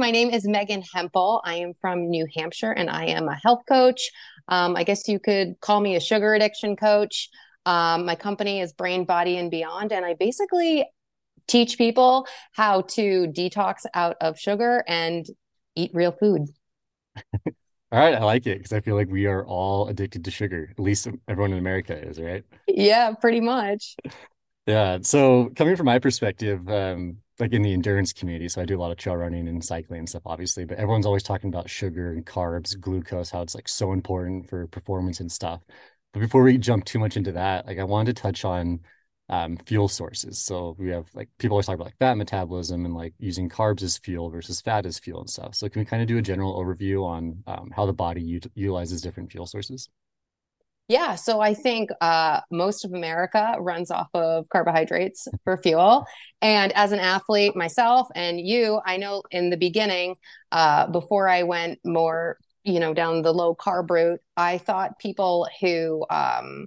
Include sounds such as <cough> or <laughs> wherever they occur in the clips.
My name is Megan Hempel. I am from New Hampshire and I am a health coach. Um, I guess you could call me a sugar addiction coach. Um, my company is Brain, Body, and Beyond. And I basically teach people how to detox out of sugar and eat real food. <laughs> All right, I like it because I feel like we are all addicted to sugar. At least everyone in America is, right? Yeah, pretty much. <laughs> Yeah. So coming from my perspective, um, like in the endurance community, so I do a lot of trail running and cycling and stuff, obviously, but everyone's always talking about sugar and carbs, glucose, how it's like so important for performance and stuff. But before we jump too much into that, like I wanted to touch on um, fuel sources. So we have like people always talk about like fat metabolism and like using carbs as fuel versus fat as fuel and stuff. So can we kind of do a general overview on um, how the body ut- utilizes different fuel sources? Yeah, so I think uh, most of America runs off of carbohydrates for fuel. And as an athlete myself and you, I know in the beginning, uh, before I went more, you know, down the low carb route, I thought people who um,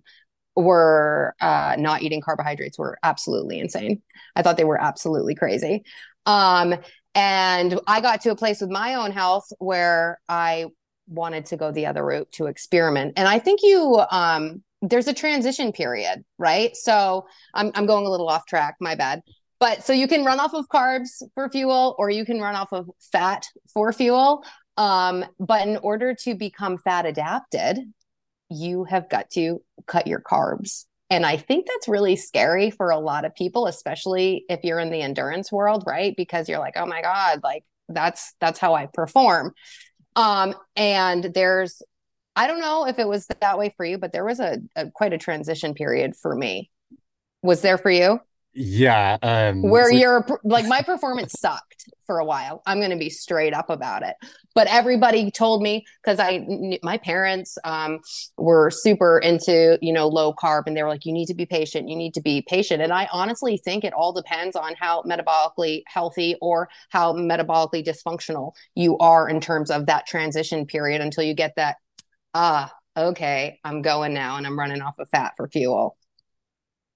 were uh, not eating carbohydrates were absolutely insane. I thought they were absolutely crazy. Um, and I got to a place with my own health where I wanted to go the other route to experiment. And I think you, um, there's a transition period, right? So I'm, I'm going a little off track, my bad. But so you can run off of carbs for fuel or you can run off of fat for fuel. Um, but in order to become fat adapted, you have got to cut your carbs. And I think that's really scary for a lot of people, especially if you're in the endurance world, right? Because you're like, oh my God, like that's that's how I perform. Um, and there's I don't know if it was that way for you, but there was a, a quite a transition period for me. Was there for you? Yeah. Um, where so- you're like, my performance sucked for a while. I'm going to be straight up about it. But everybody told me because I, my parents um, were super into, you know, low carb and they were like, you need to be patient. You need to be patient. And I honestly think it all depends on how metabolically healthy or how metabolically dysfunctional you are in terms of that transition period until you get that, ah, okay, I'm going now and I'm running off of fat for fuel.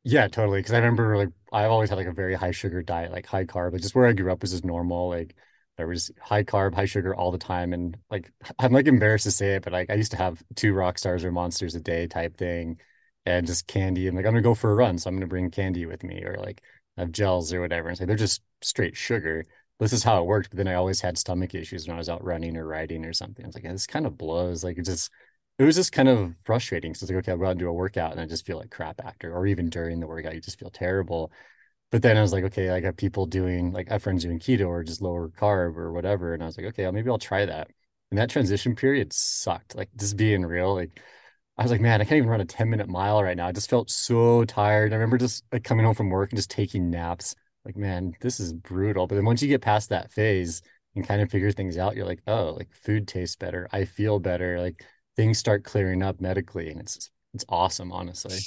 Yeah, totally. Because I remember like I've always had like a very high sugar diet, like high carb. Like just where I grew up was just normal. Like there was high carb, high sugar all the time. And like <laughs> I'm like embarrassed to say it, but like I used to have two rock stars or monsters a day type thing and just candy. I'm like, I'm gonna go for a run, so I'm gonna bring candy with me or like have gels or whatever. And so they're just straight sugar. This is how it worked. But then I always had stomach issues when I was out running or riding or something. I was like, this kind of blows. Like it just it was just kind of frustrating. So it's like, okay, I'll go out and do a workout and I just feel like crap after, or even during the workout, you just feel terrible. But then I was like, okay, I got people doing like I have friends doing keto or just lower carb or whatever. And I was like, okay, maybe I'll try that. And that transition period sucked. Like just being real, like I was like, man, I can't even run a 10 minute mile right now. I just felt so tired. I remember just like coming home from work and just taking naps. Like, man, this is brutal. But then once you get past that phase and kind of figure things out, you're like, oh, like food tastes better. I feel better. Like things start clearing up medically and it's it's awesome honestly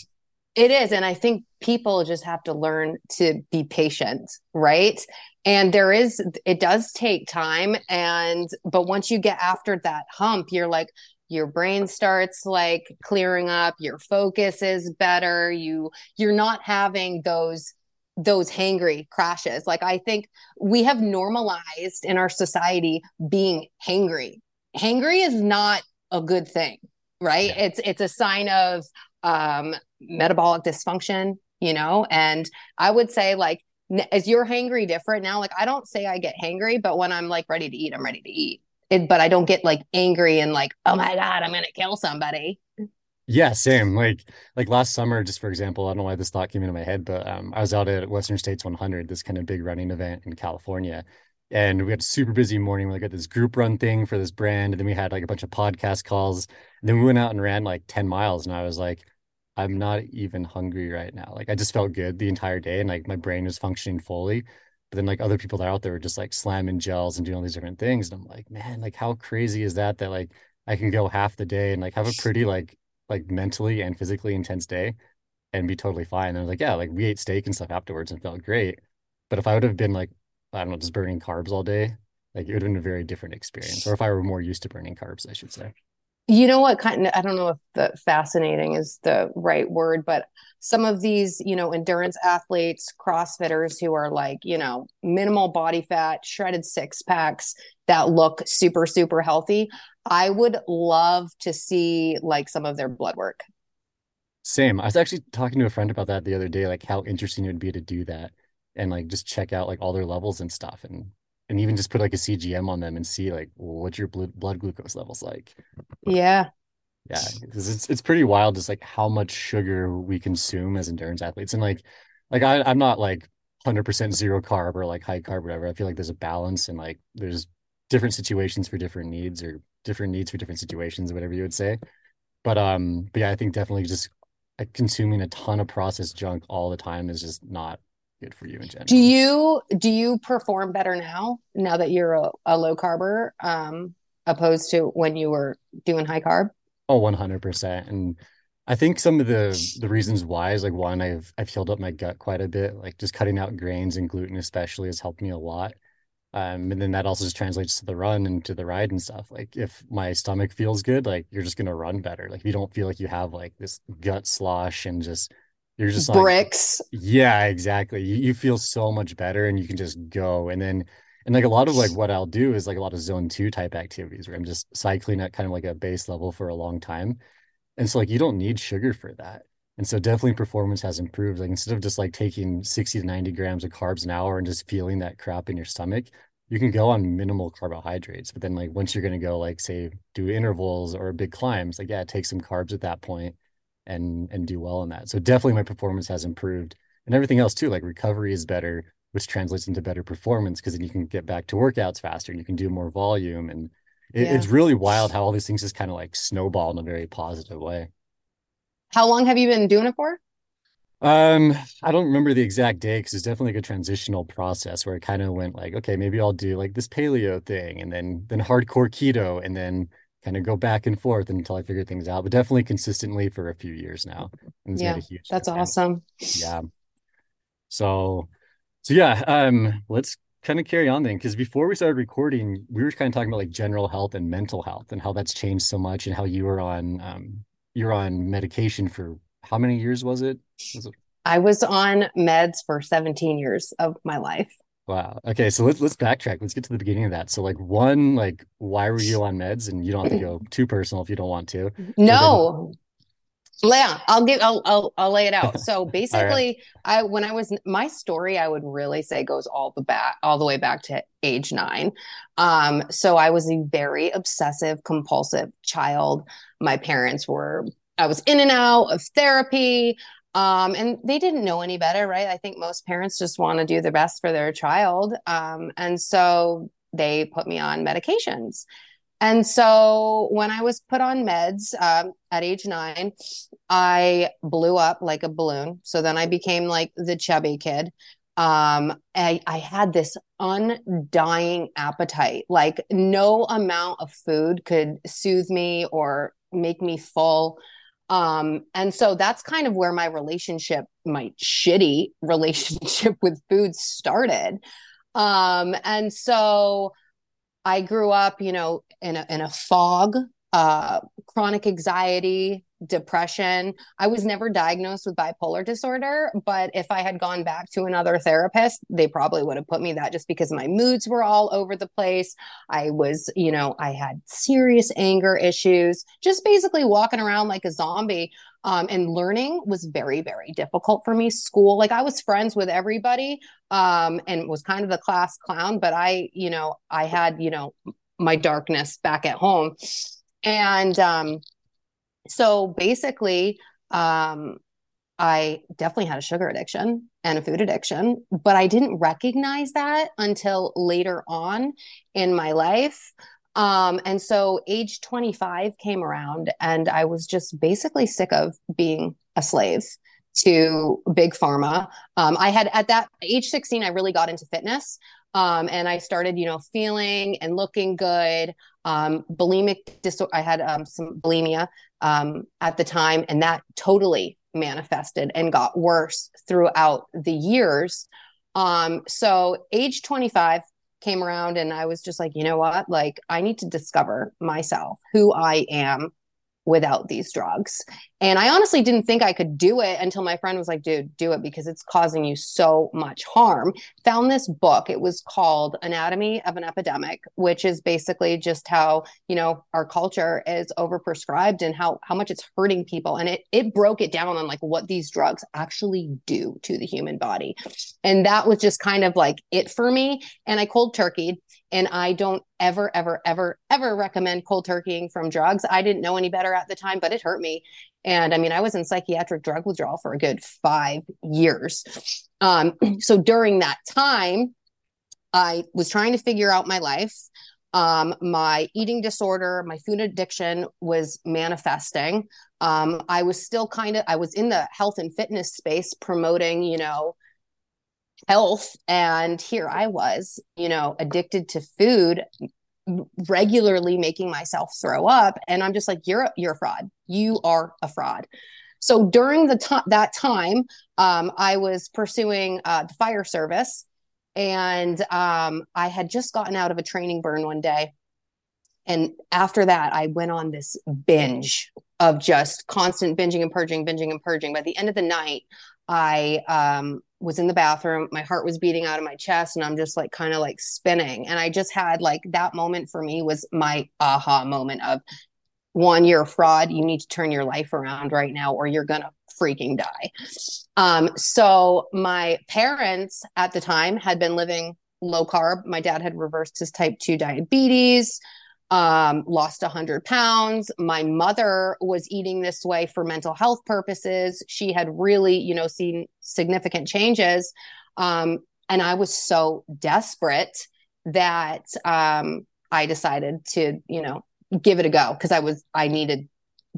it is and i think people just have to learn to be patient right and there is it does take time and but once you get after that hump you're like your brain starts like clearing up your focus is better you you're not having those those hangry crashes like i think we have normalized in our society being hangry hangry is not a good thing, right? Yeah. It's it's a sign of um, metabolic dysfunction, you know. And I would say like, is your hangry different now? Like, I don't say I get hangry, but when I'm like ready to eat, I'm ready to eat. It, but I don't get like angry and like, oh my god, I'm gonna kill somebody. Yeah, same. Like like last summer, just for example, I don't know why this thought came into my head, but um, I was out at Western States 100, this kind of big running event in California, and we had a super busy morning. We got this group run thing for this brand, and then we had like a bunch of podcast calls. And then we went out and ran like 10 miles, and I was like, I'm not even hungry right now. Like I just felt good the entire day, and like my brain was functioning fully. But then like other people that are out there were just like slamming gels and doing all these different things. And I'm like, man, like how crazy is that that like I can go half the day and like have a pretty like like mentally and physically intense day and be totally fine. And I was like, yeah, like we ate steak and stuff afterwards and felt great. But if I would have been like I don't know, just burning carbs all day, like it would have been a very different experience. Or if I were more used to burning carbs, I should say. You know what kind of, I don't know if the fascinating is the right word, but some of these, you know, endurance athletes, CrossFitters who are like, you know, minimal body fat, shredded six packs that look super, super healthy. I would love to see like some of their blood work. Same. I was actually talking to a friend about that the other day, like how interesting it would be to do that and like just check out like all their levels and stuff and and even just put like a CGM on them and see like well, what's your blood blood glucose levels like. Yeah. Yeah, because it's it's pretty wild just like how much sugar we consume as endurance athletes. And like like I, I'm not like 100% zero carb or like high carb, whatever. I feel like there's a balance and like there's different situations for different needs or different needs for different situations, whatever you would say. But um, but yeah, I think definitely just consuming a ton of processed junk all the time is just not good for you in general. Do you do you perform better now now that you're a, a low carber um opposed to when you were doing high carb? Oh, 100%. And I think some of the the reasons why is like one, I've I've healed up my gut quite a bit. Like just cutting out grains and gluten especially has helped me a lot. Um, and then that also just translates to the run and to the ride and stuff. Like if my stomach feels good, like you're just gonna run better. Like if you don't feel like you have like this gut slosh and just you're just bricks. Like, yeah, exactly. You, you feel so much better and you can just go. And then and like a lot of like what I'll do is like a lot of zone two type activities where I'm just cycling at kind of like a base level for a long time. And so like you don't need sugar for that. And so definitely performance has improved. Like instead of just like taking 60 to 90 grams of carbs an hour and just feeling that crap in your stomach, you can go on minimal carbohydrates. But then like once you're gonna go like say do intervals or big climbs, like yeah, take some carbs at that point and and do well in that. So definitely my performance has improved. And everything else too, like recovery is better which translates into better performance because then you can get back to workouts faster and you can do more volume. And it, yeah. it's really wild how all these things just kind of like snowball in a very positive way. How long have you been doing it for? Um, I don't remember the exact day because it's definitely like a transitional process where it kind of went like, okay, maybe I'll do like this paleo thing and then then hardcore keto and then kind of go back and forth until I figure things out. But definitely consistently for a few years now. yeah, that's awesome. Yeah. So so yeah, um, let's kind of carry on then, because before we started recording, we were kind of talking about like general health and mental health and how that's changed so much, and how you were on um, you're on medication for how many years was it? Was it? I was on meds for 17 years of my life. Wow. Okay, so let's let's backtrack. Let's get to the beginning of that. So like one, like why were you on meds? And you don't have to go <clears throat> too personal if you don't want to. No, yeah, I'll give I'll I'll, I'll lay it out. So <laughs> basically, right. I when I was my story, I would really say goes all the back all the way back to age nine. Um, so I was a very obsessive, compulsive child. My parents were I was in and out of therapy. Um, and they didn't know any better, right? I think most parents just want to do the best for their child. Um, and so they put me on medications. And so when I was put on meds um, at age nine, I blew up like a balloon. So then I became like the chubby kid. Um, I, I had this undying appetite. Like no amount of food could soothe me or make me full. Um, and so that's kind of where my relationship, my shitty <laughs> relationship with food started. Um, and so I grew up, you know, in a, in a fog, uh, chronic anxiety, depression. I was never diagnosed with bipolar disorder, but if I had gone back to another therapist, they probably would have put me that just because my moods were all over the place. I was, you know, I had serious anger issues, just basically walking around like a zombie. Um, and learning was very, very difficult for me. School, like I was friends with everybody um, and was kind of the class clown, but I, you know, I had, you know, my darkness back at home. And um, so basically, um, I definitely had a sugar addiction and a food addiction, but I didn't recognize that until later on in my life. Um, and so age 25 came around, and I was just basically sick of being a slave to big pharma. Um, I had at that age 16, I really got into fitness. Um, and I started, you know, feeling and looking good. Um, bulimic disorder. I had um, some bulimia um, at the time, and that totally manifested and got worse throughout the years. Um, so, age 25, came around and I was just like, you know what? Like, I need to discover myself, who I am, without these drugs. And I honestly didn't think I could do it until my friend was like, dude, do it because it's causing you so much harm. Found this book. It was called Anatomy of an Epidemic, which is basically just how, you know, our culture is overprescribed and how how much it's hurting people. And it it broke it down on like what these drugs actually do to the human body. And that was just kind of like it for me. And I cold turkeyed and I don't ever, ever, ever, ever recommend cold turkeying from drugs. I didn't know any better at the time, but it hurt me. And I mean, I was in psychiatric drug withdrawal for a good five years. Um, <clears throat> so during that time, I was trying to figure out my life. Um, my eating disorder, my food addiction was manifesting. Um, I was still kind of, I was in the health and fitness space promoting, you know, health and here i was you know addicted to food regularly making myself throw up. And i'm just like you're a, you're a fraud. You are a fraud. So during the time that time um, i was pursuing uh, the fire service. And um, i had just gotten out of a training burn one day. And after that i went on this binge of just constant binging and purging binging and purging. By the end of the night i um, was in the bathroom my heart was beating out of my chest and i'm just like kind of like spinning. And i just had like that moment for me was my aha moment of one you're a fraud. You need to turn your life around right now or you're gonna freaking die. Um so my parents at the time had been living low carb. My dad had reversed his type 2 diabetes um, lost 100 pounds. My mother was eating this way for mental health purposes. She had really, you know, seen significant changes. Um, and I was so desperate that um, I decided to, you know, give it a go because I was, I needed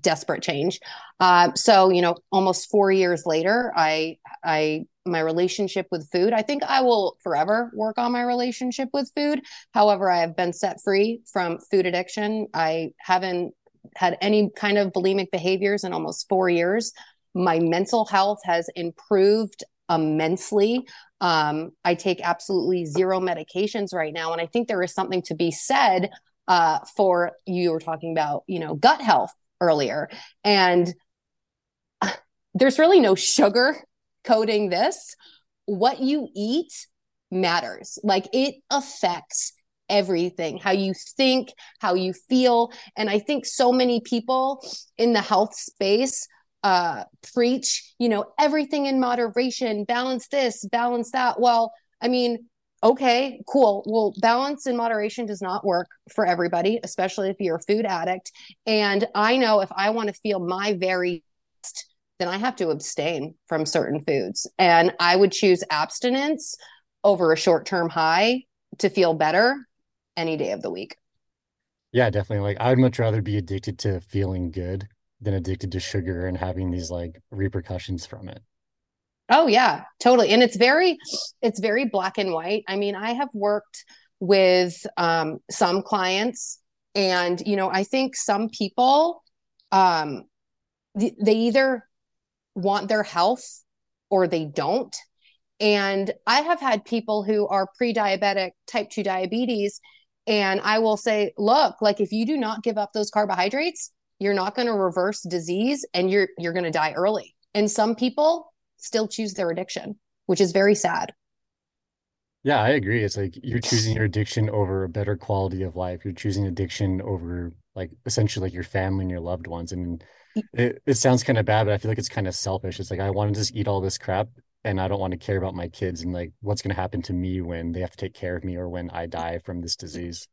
desperate change. Uh, so, you know, almost four years later, I, I my relationship with food. I think I will forever work on my relationship with food. However, I have been set free from food addiction. I haven't had any kind of bulimic behaviors in almost four years. My mental health has improved immensely. Um, I take absolutely zero medications right now. And I think there is something to be said uh, for you were talking about, you know, gut health earlier. And there's really no sugar coding this what you eat matters. Like it affects everything how you think how you feel. And i think so many people in the health space uh preach you know everything in moderation balance this balance that. Well i mean okay cool. Well balance in moderation does not work for everybody especially if you're a food addict. And i know if i want to feel my very then I have to abstain from certain foods. And I would choose abstinence over a short term high to feel better any day of the week. Yeah, definitely. Like I would much rather be addicted to feeling good than addicted to sugar and having these like repercussions from it. Oh yeah, totally. And it's very it's very black and white. I mean, I have worked with um some clients and you know, I think some people um they either want their health or they don't. And I have had people who are pre diabetic, type 2 diabetes. And I will say, look, like if you do not give up those carbohydrates, you're not going to reverse disease and you're you're going to die early. And some people still choose their addiction, which is very sad. Yeah, I agree. It's like you're choosing your addiction over a better quality of life. You're choosing addiction over like essentially like your family and your loved ones. And it, it sounds kind of bad, but I feel like it's kind of selfish. It's like I want to just eat all this crap and I don't want to care about my kids and like what's going to happen to me when they have to take care of me or when I die from this disease.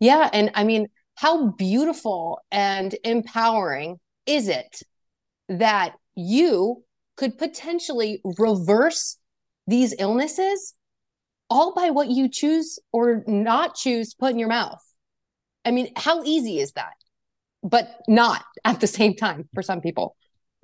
Yeah. And I mean, how beautiful and empowering is it that you could potentially reverse these illnesses all by what you choose or not choose to put in your mouth? I mean, how easy is that? But not at the same time for some people.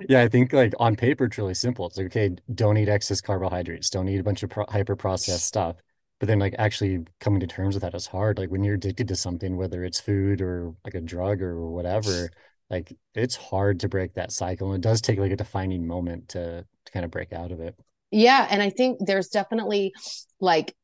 Yeah, I think like on paper, it's really simple. It's like, okay, don't eat excess carbohydrates, don't eat a bunch of pro- hyper processed stuff. But then, like, actually coming to terms with that is hard. Like, when you're addicted to something, whether it's food or like a drug or whatever, like, it's hard to break that cycle. And it does take like a defining moment to, to kind of break out of it. Yeah. And I think there's definitely like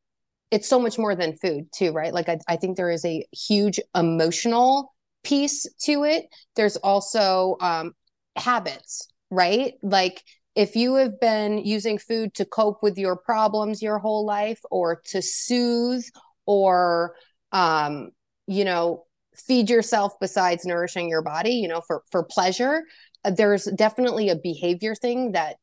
it's so much more than food too right like I, I think there is a huge emotional piece to it there's also um habits right? Like if you have been using food to cope with your problems your whole life or to soothe or um you know feed yourself besides nourishing your body you know for for pleasure uh, there's definitely a behavior thing that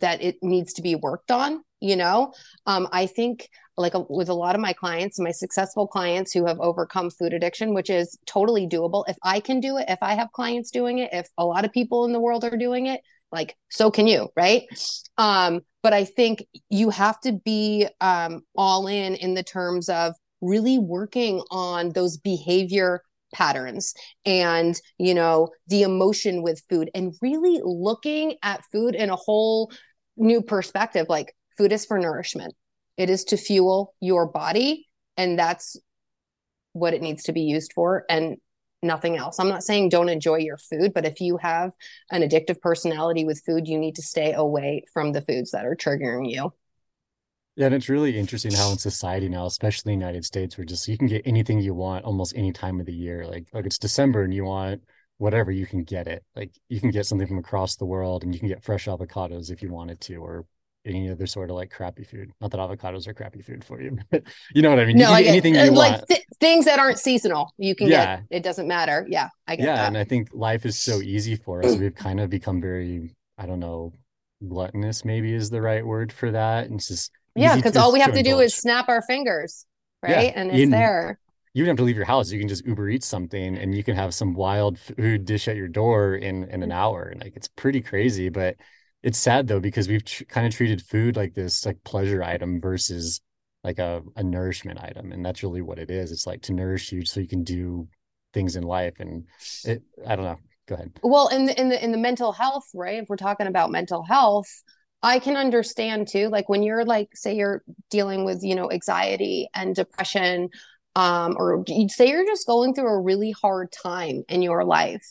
that it needs to be worked on you know? Um i think like a, with a lot of my clients my successful clients who have overcome food addiction which is totally doable. If i can do it if i have clients doing it if a lot of people in the world are doing it like so can you right? Um but i think you have to be um all in in the terms of really working on those behavior patterns and you know the emotion with food and really looking at food in a whole new perspective like food is for nourishment it is to fuel your body and that's what it needs to be used for and nothing else. I'm not saying don't enjoy your food, but if you have an addictive personality with food, you need to stay away from the foods that are triggering you. Yeah, and it's really interesting how in society now, especially in the United States, where just you can get anything you want almost any time of the year. Like like it's December and you want whatever, you can get it. Like you can get something from across the world and you can get fresh avocados if you wanted to, or any other sort of like crappy food. Not that avocados are crappy food for you, <laughs> but you know what I mean. No, I get, anything you like th- things that aren't seasonal, you can yeah. get. It doesn't matter. Yeah, I get yeah, that. and I think life is so easy for us. We've kind of become very, I don't know, gluttonous. Maybe is the right word for that. And it's just yeah, because all we have to, to do is snap our fingers, right, yeah. and it's in, there. You don't have to leave your house. You can just Uber eat something, and you can have some wild food dish at your door in in an hour. And like it's pretty crazy, but it's sad though because we've tr- kind of treated food like this like pleasure item versus like a, a nourishment item. And that's really what it is. It's like to nourish you so you can do things in life. And it i don't know. Go ahead. Well in the in the in the mental health right if we're talking about mental health i can understand too like when you're like say you're dealing with you know anxiety and depression um or you'd say you're just going through a really hard time in your life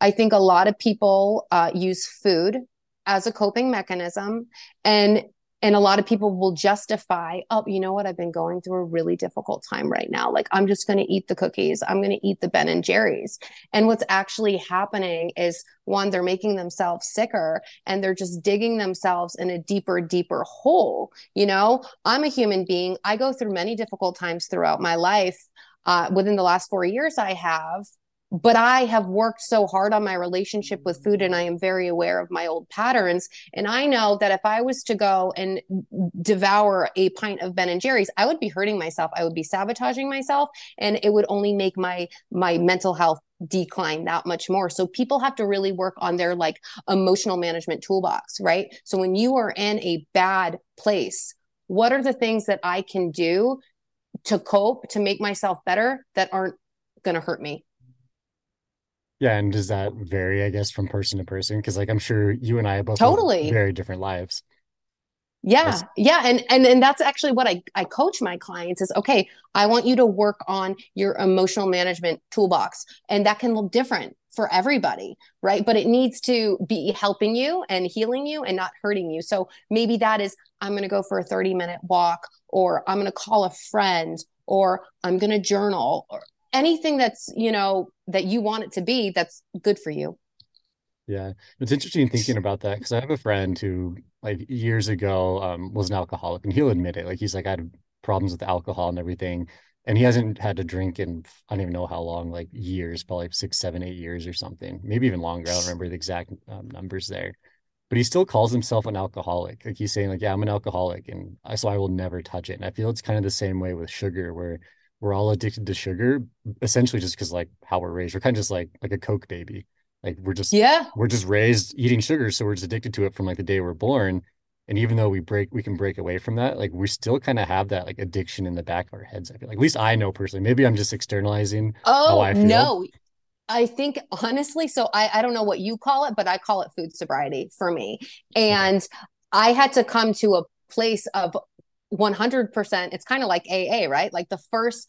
i think a lot of people uh, use food as a coping mechanism. And and a lot of people will justify oh you know what? I've been going through a really difficult time right now. Like i'm just going to eat the cookies. I'm going to eat the ben and jerry's. And what's actually happening is one they're making themselves sicker and they're just digging themselves in a deeper deeper hole you know? I'm a human being. I go through many difficult times throughout my life uh, within the last four years i have but I have worked so hard on my relationship with food and I am very aware of my old patterns. And I know that if I was to go and devour a pint of Ben and Jerry's, I would be hurting myself. I would be sabotaging myself and it would only make my my mental health decline that much more. So people have to really work on their like emotional management toolbox, right? So when you are in a bad place, what are the things that I can do to cope to make myself better that aren't going to hurt me? Yeah, and does that vary, I guess, from person to person? Because like I'm sure you and I both totally very different lives. Yeah. Yes. Yeah. And and and that's actually what I, I coach my clients is okay, I want you to work on your emotional management toolbox. And that can look different for everybody, right? But it needs to be helping you and healing you and not hurting you. So maybe that is I'm gonna go for a 30 minute walk, or I'm gonna call a friend, or I'm gonna journal, or anything that's you know that you want it to be that's good for you. Yeah. It's interesting thinking about that because i have a friend who like years ago um, was an alcoholic and he'll admit it. Like he's like i had problems with alcohol and everything and he hasn't had to drink in i don't even know how long like years probably six seven eight years or something maybe even longer. I don't remember the exact um, numbers there. But he still calls himself an alcoholic. Like he's saying like yeah i'm an alcoholic and I, so i will never touch it. And i feel it's kind of the same way with sugar where we're all addicted to sugar essentially just because like how we're raised. We're kind of just like like a coke baby. Like we're just yeah. we're just raised eating sugar so we're just addicted to it from like the day we're born. And even though we break we can break away from that like we still kind of have that like addiction in the back of our heads i feel like. At least i know personally. Maybe i'm just externalizing oh I no. I think honestly, so I, I don't know what you call it, but I call it food sobriety for me. And. I had to come to a place of 100% it's kind of like aa right like the first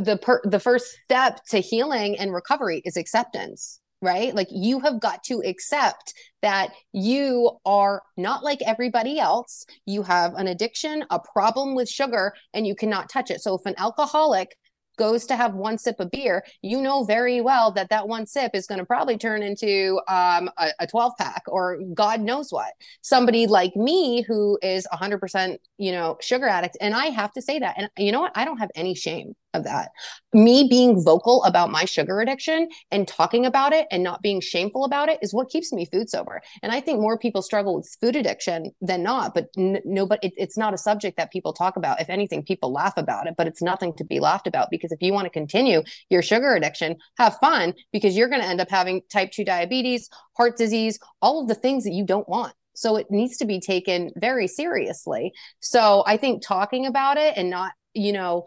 the per, the first step to healing and recovery is acceptance right? Like you have got to accept that you are not like everybody else. You have an addiction, a problem with sugar, and you cannot touch it. So if an alcoholic goes to have one sip of beer, you know very well that that one sip is going to probably turn into um, a, a 12 pack or God knows what. Somebody like me who is 100%, you know, sugar addict. And I have to say that. And you know what? I don't have any shame of that. Me being vocal about my sugar addiction and talking about it and not being shameful about it is what keeps me food sober. And I think more people struggle with food addiction than not, but n- no, but it, it's not a subject that people talk about. If anything, people laugh about it, but it's nothing to be laughed about because if you want to continue your sugar addiction, have fun because you're going to end up having type 2 diabetes, heart disease, all of the things that you don't want. So it needs to be taken very seriously. So I think talking about it and not, you know,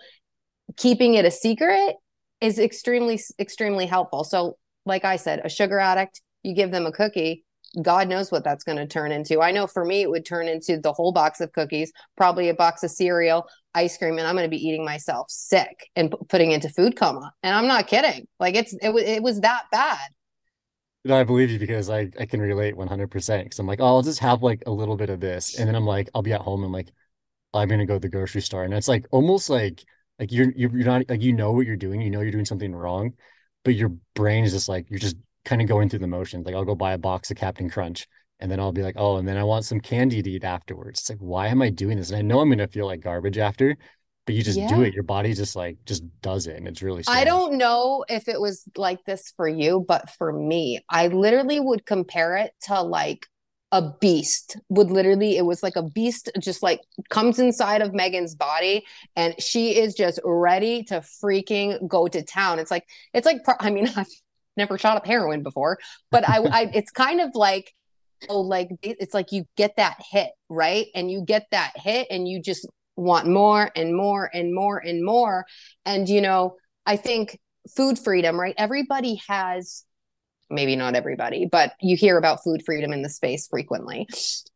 keeping it a secret is extremely extremely helpful so like i said a sugar addict you give them a cookie god knows what that's going to turn into i know for me it would turn into the whole box of cookies probably a box of cereal ice cream and i'm going to be eating myself sick and p- putting into food coma and i'm not kidding like it's it, w- it was that bad No, I believe you because I, I can relate 100% because I'm like, oh, I'll just have like a little bit of this. And then I'm like, I'll be at home and like, I'm gonna go to the grocery store. And it's like almost like like you're you're not like you know what you're doing, you know you're doing something wrong, but your brain is just like you're just kind of going through the motions. Like I'll go buy a box of Captain Crunch and then I'll be like, oh, and then I want some candy to eat afterwards. It's like, why am I doing this? And I know I'm gonna feel like garbage after, but you just do it. Your body just like just does it. And it's really I don't know if it was like this for you, but for me, I literally would compare it to like a beast. Would literally, it was like a beast just like comes inside of Megan's body and she is just ready to freaking go to town. It's like, it's like, <laughs> I mean, I've never shot up heroin before, but I, I, <laughs> it's kind of like, oh, like it's like you get that hit, right? And you get that hit and you just want more and more and more and more. And, you know, I think food freedom, right? Everybody has, maybe not everybody, but you hear about food freedom in the space frequently.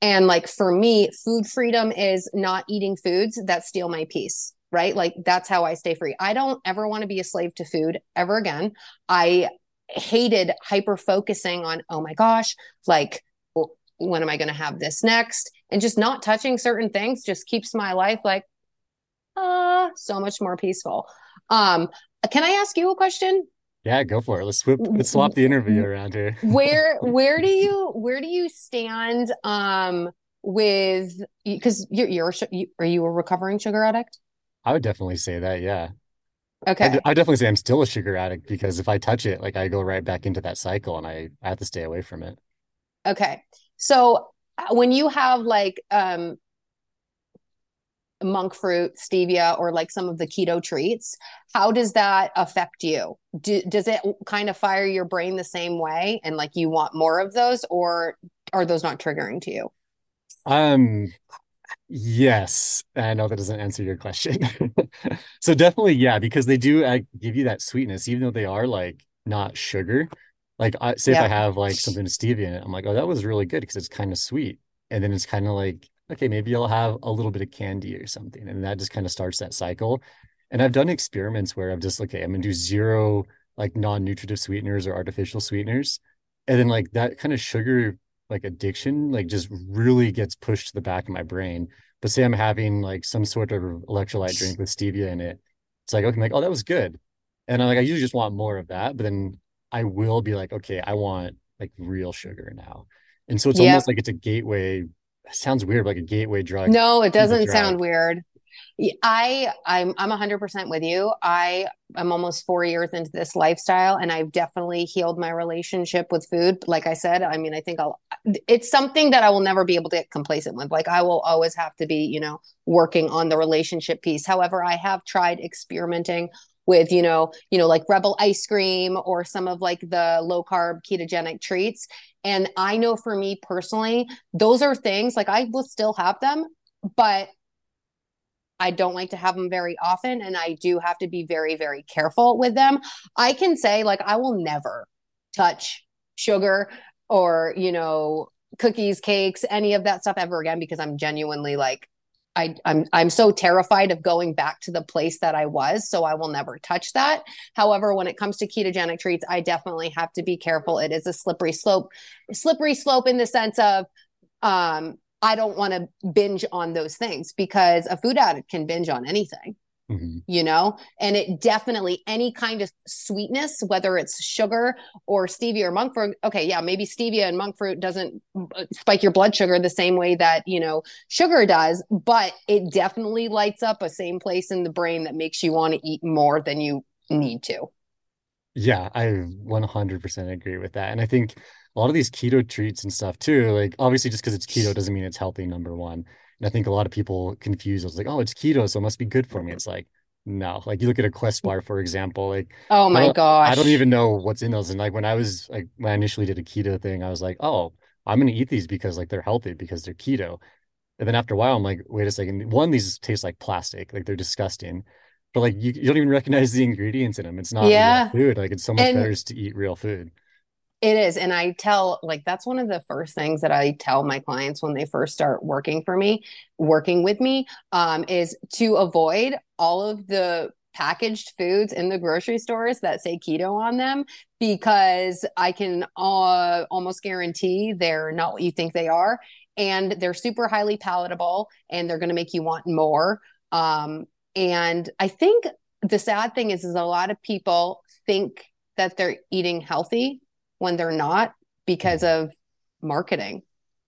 And like for me, food freedom is not eating foods that steal my peace, right? Like that's how I stay free. I don't ever want to be a slave to food ever again. I hated hyper focusing on, oh my gosh, like, when am I going to have this next? And just not touching certain things just keeps my life like, ah, so much more peaceful. Um, can I ask you a question? Yeah, go for it. Let's swip, let's swap the interview around here. where where do you where do you stand um with because you're you're you, are you a recovering sugar addict I would definitely say that, yeah. I, okay d- I definitely say I'm still a sugar addict because if I touch it, like I go right back into that cycle and I, I have to stay away from it. okay so when you have like um monk fruit stevia or like some of the keto treats how does that affect you do, does it kind of fire your brain the same way and like you want more of those or are those not triggering to you Um, yes, I know that doesn't answer your question. <laughs> So definitely, yeah, because they do uh, give you that sweetness, even though they are like not sugar. Like, I say if I have like something with stevia in it, I'm like, oh, that was really good because it's kind of sweet. And then it's kind of like, okay, maybe I'll have a little bit of candy or something, and that just kind of starts that cycle. And I've done experiments where I've just okay, I'm gonna do zero like non-nutritive sweeteners or artificial sweeteners, and then like that kind of sugar like addiction like just really gets pushed to the back of my brain. But say I'm having like some sort of electrolyte drink with stevia in it, it's like okay, I'm like oh that was good, and I'm like I usually just want more of that, but then I will be like okay, I want like real sugar now, and so it's yep almost like it's a gateway. Sounds weird, like a gateway drug no it doesn't sound weird I'm I'm 100% with you. I am almost 4 years into this lifestyle and I've definitely healed my relationship with food. Like I said, I mean, I think I'll it's something that I will never be able to get complacent with. Like I will always have to be, you know, working on the relationship piece. However, I have tried experimenting with, you know, you know, like Rebel ice cream or some of like the low carb ketogenic treats. And I know for me personally, those are things like I will still have them, but I don't like to have them very often, and I do have to be very, very careful with them. I can say, like, I will never touch sugar or, you know, cookies, cakes, any of that stuff ever again because I'm genuinely like, I, I'm I'm so terrified of going back to the place that I was, so I will never touch that. However, when it comes to ketogenic treats, I definitely have to be careful. It is a slippery slope, slippery slope in the sense of um, I don't want to binge on those things because a food addict can binge on anything. Mm-hmm. You know, and it definitely any kind of sweetness, whether it's sugar or stevia or monk fruit. Okay, yeah, maybe stevia and monk fruit doesn't uh, spike your blood sugar the same way that you know sugar does, but it definitely lights up a same place in the brain that makes you want to eat more than you need to. Yeah, I 100% agree with that, and I think a lot of these keto treats and stuff too. Like obviously, just because it's keto doesn't mean it's healthy. Number one, and I think a lot of people confuse. It's like, oh, it's keto, so it must be good for me. It's like, no. Like you look at a Quest bar, for example. Like, oh my I gosh, I don't even know what's in those. And like when I was like when I initially did a keto thing, I was like, oh, I'm gonna eat these because like they're healthy because they're keto. And then after a while, I'm like, wait a second. One, these taste like plastic, like they're disgusting. But like you, you don't even recognize the ingredients in them. It's not yeah. food. Like it's so much and, better to eat real food. It is. And I tell, like, that's one of the first things that I tell my clients when they first start working for me, working with me, um, is to avoid all of the packaged foods in the grocery stores that say keto on them because I can uh, almost guarantee they're not what you think they are. And they're super highly palatable and they're going to make you want more. Um, and I think the sad thing is, is a lot of people think that they're eating healthy when they're not because mm-hmm. of marketing,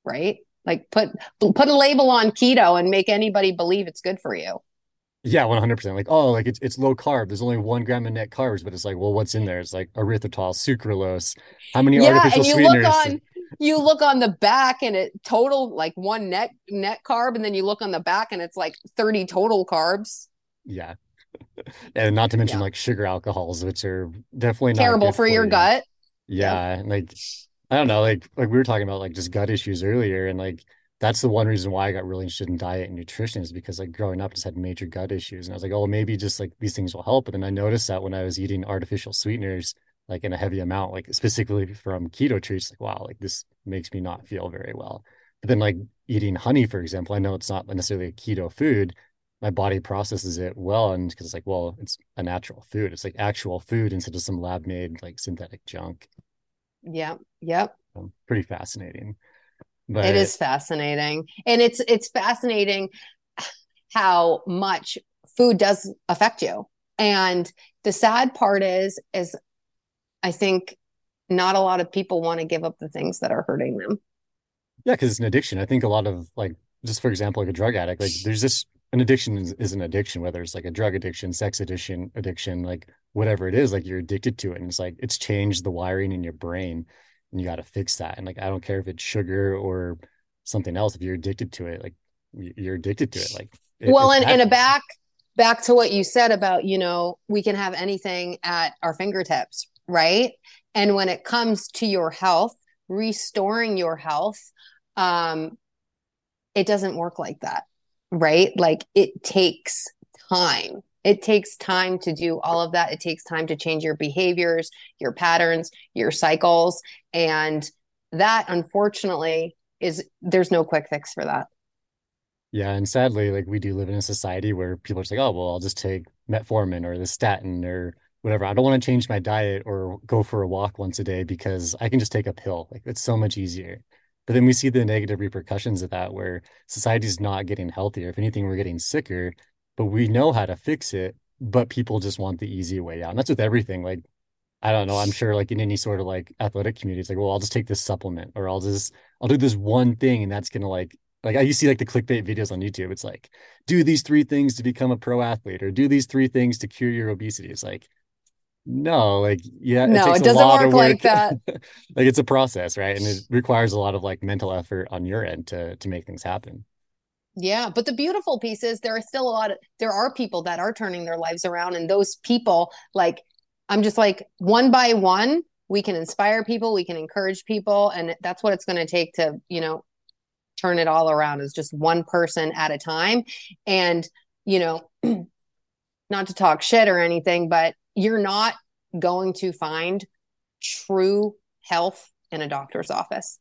right? Like put put a label on keto and make anybody believe it's good for you. Yeah, one hundred percent. Like, oh, like it's it's low carb. There's only one gram of net carbs, but it's like, well, what's in there? It's like erythritol, sucralose. How many yeah, artificial and you sweeteners? Look on, you look on the back and it total like one net net carb, and then you look on the back and it's like thirty total carbs. Yeah, <laughs> and not to mention yeah. like sugar alcohols, which are definitely terrible for, for, your you. gut. Yeah, yeah. like I don't know, like like we were talking about like just gut issues earlier, and like that's the one reason why I got really interested in diet and nutrition is because like growing up just had major gut issues, and I was like, oh, maybe just like these things will help. But then I noticed that when I was eating artificial sweeteners like in a heavy amount, like specifically from keto treats, like wow, like this makes me not feel very well. But then like eating honey, for example, I know it's not necessarily a keto food, my body processes it well and because it's like well it's a natural food it's like actual food instead of some lab made like synthetic junk yeah yep. Um, pretty fascinating but it is fascinating and it's it's fascinating how much food does affect you and the sad part is is i think not a lot of people want to give up the things that are hurting them. Yeah because it's an addiction. I think a lot of like just for example like a drug addict like there's this an addiction is, is, an addiction, whether it's like a drug addiction, sex addiction, addiction, like whatever it is, like you're addicted to it. And it's like it's changed the wiring in your brain and you got to fix that. And like I don't care if it's sugar or something else, if you're addicted to it, like you're addicted to it. Like it, well, and, and a back back to what you said about, you know, we can have anything at our fingertips, right? And when it comes to your health, restoring your health, um, it doesn't work like that right? Like it takes time. It takes time to do all of that. It takes time to change your behaviors, your patterns, your cycles. And that, unfortunately, is there's no quick fix for that. Yeah. And sadly, like we do live in a society where people are just like, oh, well, I'll just take metformin or the statin or whatever. I don't want to change my diet or go for a walk once a day because I can just take a pill. Like it's so much easier. But then we see the negative repercussions of that where society's not getting healthier. If anything, we're getting sicker, but we know how to fix it, but people just want the easy way out. And that's with everything. Like, I don't know, I'm sure like in any sort of like athletic community, it's like, well, I'll just take this supplement or I'll just I'll do this one thing and that's gonna like like you see like the clickbait videos on YouTube. It's like, do these three things to become a pro athlete or do these three things to cure your obesity. It's like, no like yeah no it, it doesn't work, work like that. <laughs> Like it's a process right? And it <sighs> requires a lot of like mental effort on your end to to make things happen. Yeah but the beautiful piece is there are still a lot of there are people that are turning their lives around and those people like i'm just like one by one we can inspire people we can encourage people and that's what it's going to take to you know turn it all around is just one person at a time. And you know <clears throat> not to talk shit or anything but you're not going to find true health in a doctor's office.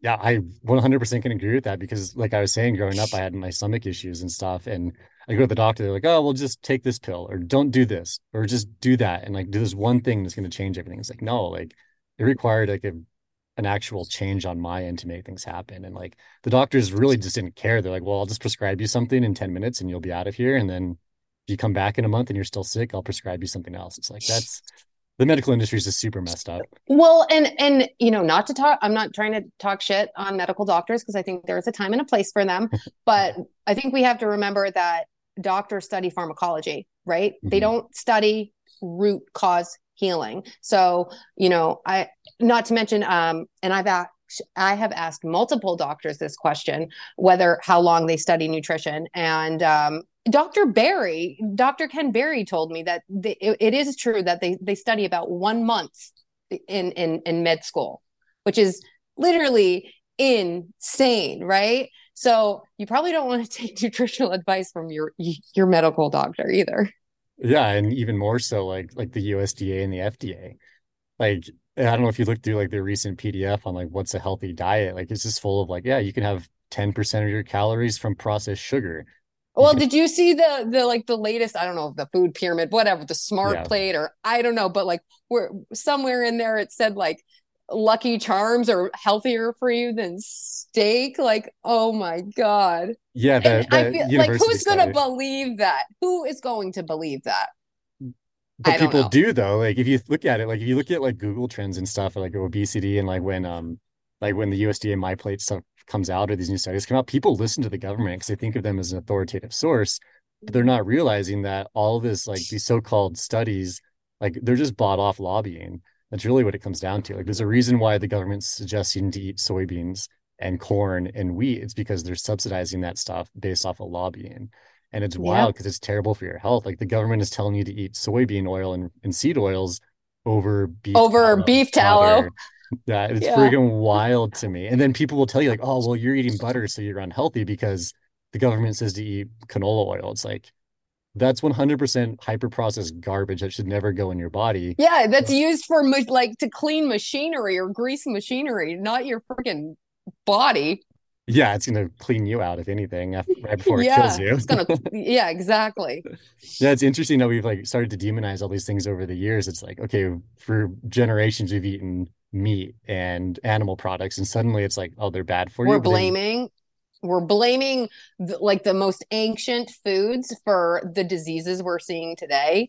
Yeah, I 100% can agree with that because, like I was saying, growing up, I had my stomach issues and stuff. And I go to the doctor, they're like, oh, well, just take this pill or don't do this or just do that. And like, do this one thing that's going to change everything. It's like, no, like it required like a, an actual change on my end to make things happen. And like the doctors really just didn't care. They're like, well, I'll just prescribe you something in 10 minutes and you'll be out of here. And then if you come back in a month and you're still sick, I'll prescribe you something else. It's like, <laughs> that's the medical industry is just super messed up. Well, and and you know, not to talk I'm not trying to talk shit on medical doctors because I think there's a time and a place for them, <laughs> but I think we have to remember that doctors study pharmacology, right? Mm-hmm. They don't study root cause healing. So, you know, I not to mention um and I've asked I have asked multiple doctors this question whether how long they study nutrition and um Dr. Berry, Dr. Ken Berry told me that it, it is true that they they study about one month in in in med school, which is literally insane, right? So you probably don't want to <laughs> take nutritional advice from your your medical doctor either. Yeah, and even more so like like the USDA and the FDA. Like I don't know if you looked through like the recent PDF on like what's a healthy diet. Like it's just full of like, yeah, you can have 10% of your calories from processed sugar. Well, did you see the the like the latest? I don't know the food pyramid, whatever, the smart yeah. plate, or I don't know, but like we're somewhere in there it said like Lucky Charms are healthier for you than steak. Like, oh my god. Yeah, the, the I feel, like who's going to believe that? Who is going to believe that? But people know. do though. Like if you look at it, like if you look at like Google Trends and stuff, like obesity and like when um like when the USDA MyPlate stuff comes out or these new studies come out, people listen to the government because they think of them as an authoritative source, but they're not realizing that all this like these so-called studies, like they're just bought off lobbying. That's really what it comes down to. Like there's a reason why the government's suggesting to eat soybeans and corn and wheat. It's because they're subsidizing that stuff based off of lobbying. And it's wild because it's terrible for your health. Like the government is telling you to eat soybean oil and, and seed oils over beef over tallow, beef tallow. Yeah, it's yeah. freaking wild to me. And then people will tell you like, "Oh, well, you're eating butter, so you're unhealthy because the government says to eat canola oil." It's like that's 100% hyper processed garbage that should never go in your body. Yeah, that's used for like to clean machinery or grease machinery, not your freaking body. Yeah, it's gonna clean you out if anything after, right <laughs> before it yeah, kills you. it's gonna <laughs> yeah, exactly. Yeah, it's interesting that we've like started to demonize all these things over the years. It's like, okay, for generations we've eaten meat and animal products and suddenly it's like oh they're bad for we're you we're blaming then... we're blaming the, like the most ancient foods for the diseases we're seeing today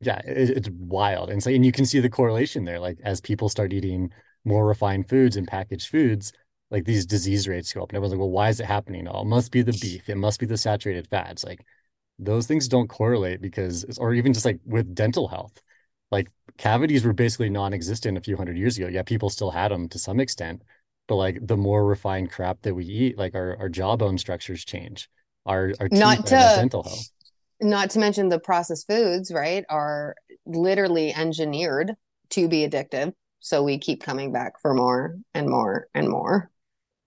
yeah it, it's wild and so and you can see the correlation there like as people start eating more refined foods and packaged foods like these disease rates go up and everyone's like well why is it happening oh it must be the beef it must be the saturated fats like those things don't correlate because or even just like with dental health like cavities were basically non-existent a few hundred years ago. Yeah, people still had them to some extent, but like the more refined crap that we eat, like our, our jawbone structures change. Our our not to dental health. Not to mention the processed foods, right, are literally engineered to be addictive. So we keep coming back for more and more and more.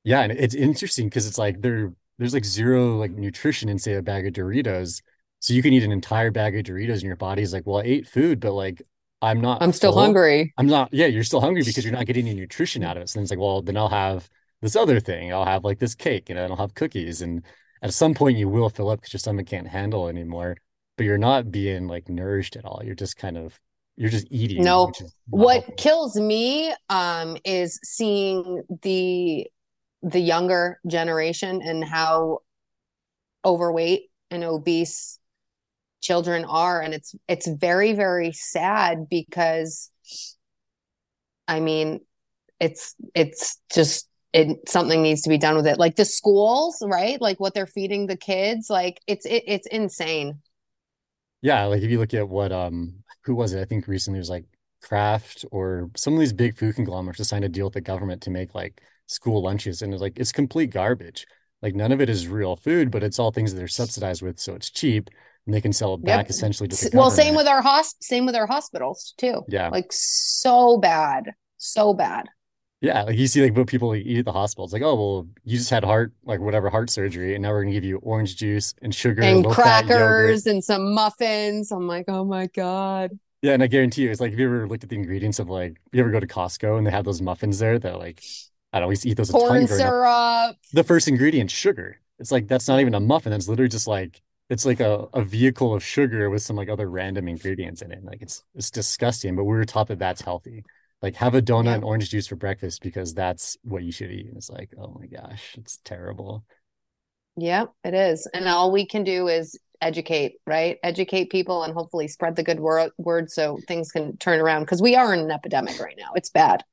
Yeah, and it's interesting because it's like there there's like zero like nutrition in say a bag of Doritos. So you can eat an entire bag of Doritos and your body's like, well, I ate food, but like I'm not. I'm still full. hungry. I'm not. Yeah, you're still hungry because you're not getting any nutrition out of it. So then it's like, well, then I'll have this other thing. I'll have like this cake, and I'll have cookies. And at some point, you will fill up because your stomach can't handle anymore. But you're not being like nourished at all. You're just kind of you're just eating. No. What helpful. kills me um is seeing the the younger generation and how overweight and obese children are. And it's it's very very sad because i mean it's it's just it something needs to be done with it. Like the schools right? Like what they're feeding the kids like it's it, it's insane. Yeah like if you look at what um who was it? I think recently was like kraft or some of these big food conglomerates signed a deal with the government to make like school lunches and it's like it's complete garbage. Like none of it is real food but it's all things that they're subsidized with so it's cheap and they can sell it back yep. essentially to the well same with our hosp same with our hospitals too. Yeah. Like so bad so bad. Yeah like you see like what people eat at the hospital it's like oh well you just had heart like whatever heart surgery and now we're gonna give you orange juice and sugar and crackers and some muffins. I'm like oh my god. Yeah and i guarantee you it's like if you ever looked at the ingredients of like you ever go to costco and they have those muffins there that like I don't we eat those a ton Corn up. syrup. The first ingredient, sugar. It's like that's not even a muffin. It's literally just like it's like a, a vehicle of sugar with some like other random ingredients in it. Like it's it's disgusting, but we were taught that that's healthy. Like have a donut Yeah. and orange juice for breakfast because that's what you should eat. And it's like, oh my gosh, it's terrible. Yeah, it is. And all we can do is educate, right? Educate people and hopefully spread the good word, word so things can turn around because we are in an epidemic right now. It's bad.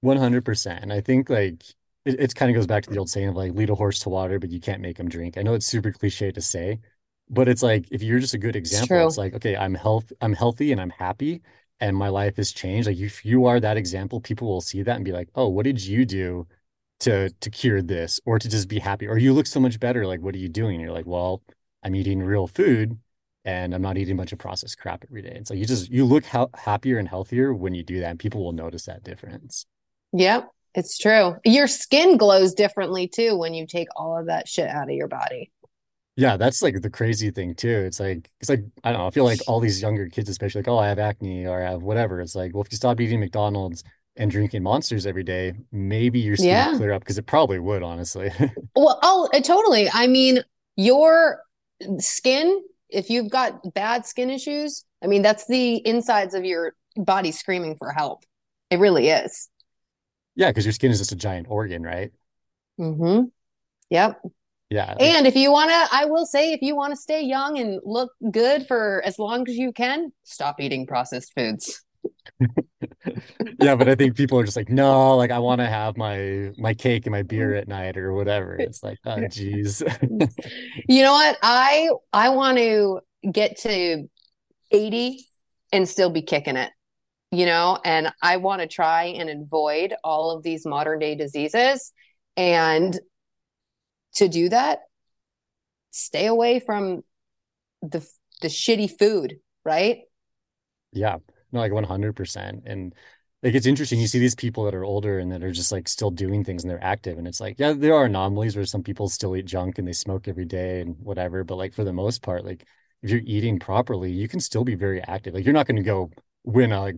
100%. I think like it, it kind of goes back to the old saying of like lead a horse to water, but you can't make him drink. I know it's super cliche to say, but it's like if you're just a good example, it's true. like, okay, I'm health I'm healthy and I'm happy and my life has changed. Like if you are that example, people will see that and be like, oh, what did you do to to cure this or to just be happy? Or you look so much better. Like, what are you doing? And you're like, well, I'm eating real food and I'm not eating a bunch of processed crap every day. It's like you just you look ha happier and healthier when you do that, and people will notice that difference. Yep, it's true. Your skin glows differently too when you take all of that shit out of your body. Yeah, that's like the crazy thing too. It's like it's like I don't know. I feel like all these younger kids, especially like, oh, I have acne or I have whatever. It's like, well, if you stop eating McDonald's and drinking Monsters every day, maybe your skin Yeah. clear up because it probably would, honestly. <laughs> Well, oh, uh, totally. I mean, your skin, if you've got bad skin issues, I mean, that's the insides of your body screaming for help. It really is. Yeah, because your skin is just a giant organ, right? Mm-hmm. Yep. Yeah, And if you want to, I will say, if you want to stay young and look good for as long as you can, stop eating processed foods. <laughs> yeah, but I think people are just like, no, like I want to have my my cake and my beer at night or whatever. It's like, oh, geez. <laughs> You know what? I I want to get to 80 and still be kicking it, you know, and I want to try and avoid all of these modern day diseases. And to do that, stay away from the the shitty food, right? Yeah, no, like 100%. And like it's interesting. You see these people that are older and that are just like still doing things and they're active. And it's like, yeah, there are anomalies where some people still eat junk and they smoke every day and whatever. But like for the most part, like if you're eating properly, you can still be very active. Like you're not going to go win a, like,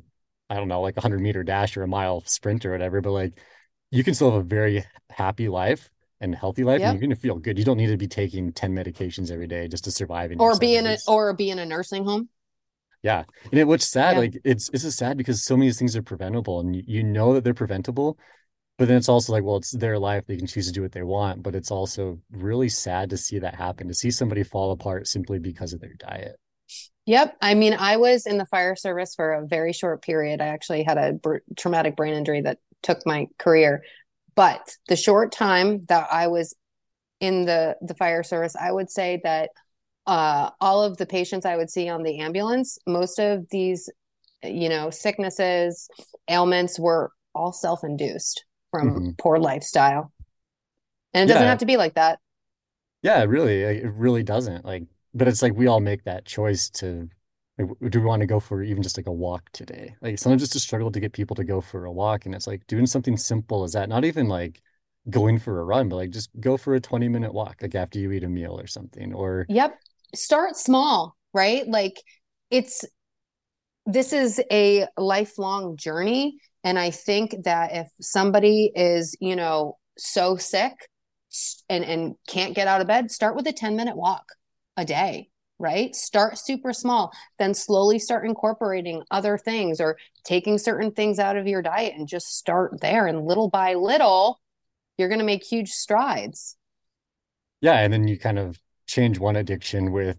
I don't know, like a 100 meter dash or a mile sprint or whatever. But like you can still have a very happy life and healthy life and you're going to feel good. You don't need to be taking 10 medications every day just to survive Or be in a or be in a nursing home. Yeah. And it, what's sad, Yeah. like it's it's just sad because so many things are preventable and you, you know that they're preventable, but then it's also like, well, it's their life. They can choose to do what they want, but it's also really sad to see that happen, to see somebody fall apart simply because of their diet. Yep. I mean, I was in the fire service for a very short period. I actually had a br traumatic brain injury that took my career. But the short time that I was in the the fire service, I would say that uh, all of the patients I would see on the ambulance, most of these, you know, sicknesses, ailments were all self-induced from hmm poor lifestyle. And it doesn't have to be like that. Yeah, really. It really doesn't. Like, but it's like we all make that choice to like, do we want to go for even just like a walk today? Like sometimes it's a struggle to get people to go for a walk. And it's like doing something simple as that, not even like going for a run, but like just go for a 20 minute walk, like after you eat a meal or something. Or Yep. Start small, right? Like it's this is a lifelong journey. And I think that if somebody is, you know, so sick and, and can't get out of bed, start with a 10 minute walk a day, right? Start super small, then slowly start incorporating other things or taking certain things out of your diet and just start there. And little by little, you're going to make huge strides. yeah, and then you kind of change one addiction with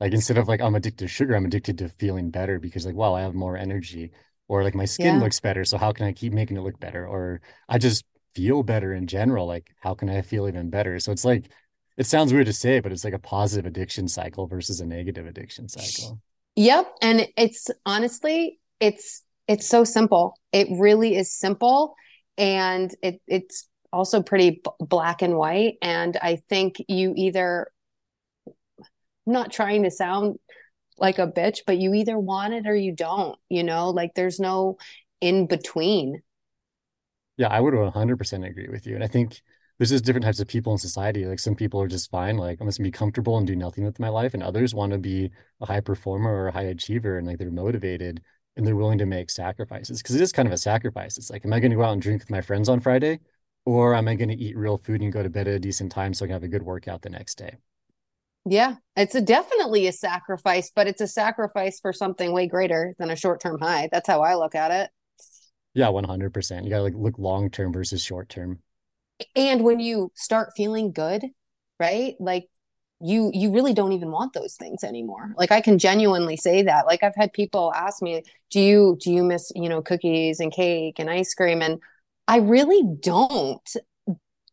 like instead of like I'm addicted to sugar, I'm addicted to feeling better because like, wow, I have more energy. Or like my skin Yeah. looks better, so how can I keep making it look better? Or I just feel better in general. Like, how can I feel even better? So it's like it sounds weird to say, but it's like a positive addiction cycle versus a negative addiction cycle. Yep. And it's honestly, it's it's so simple. It really is simple. And it it's also pretty b- black and white. And I think you either I'm not trying to sound like a bitch, but you either want it or you don't, you know, like there's no in between. Yeah, I would 100% agree with you. And I think there's just different types of people in society. Like some people are just fine, like I'm just gonna be comfortable and do nothing with my life, and others want to be a high performer or a high achiever, and like they're motivated and they're willing to make sacrifices because it is kind of a sacrifice. It's like, am I going to go out and drink with my friends on Friday, or am I going to eat real food and go to bed at a decent time so I can have a good workout the next day? Yeah, it's a definitely a sacrifice, but it's a sacrifice for something way greater than a short-term high. That's how I look at it. Yeah, 100%. You got to like look long term versus short term. And when you start feeling good, right? Like you you really don't even want those things anymore. Like I can genuinely say that. Like I've had people ask me, "Do you do you miss, you know, cookies and cake and ice cream?" And I really don't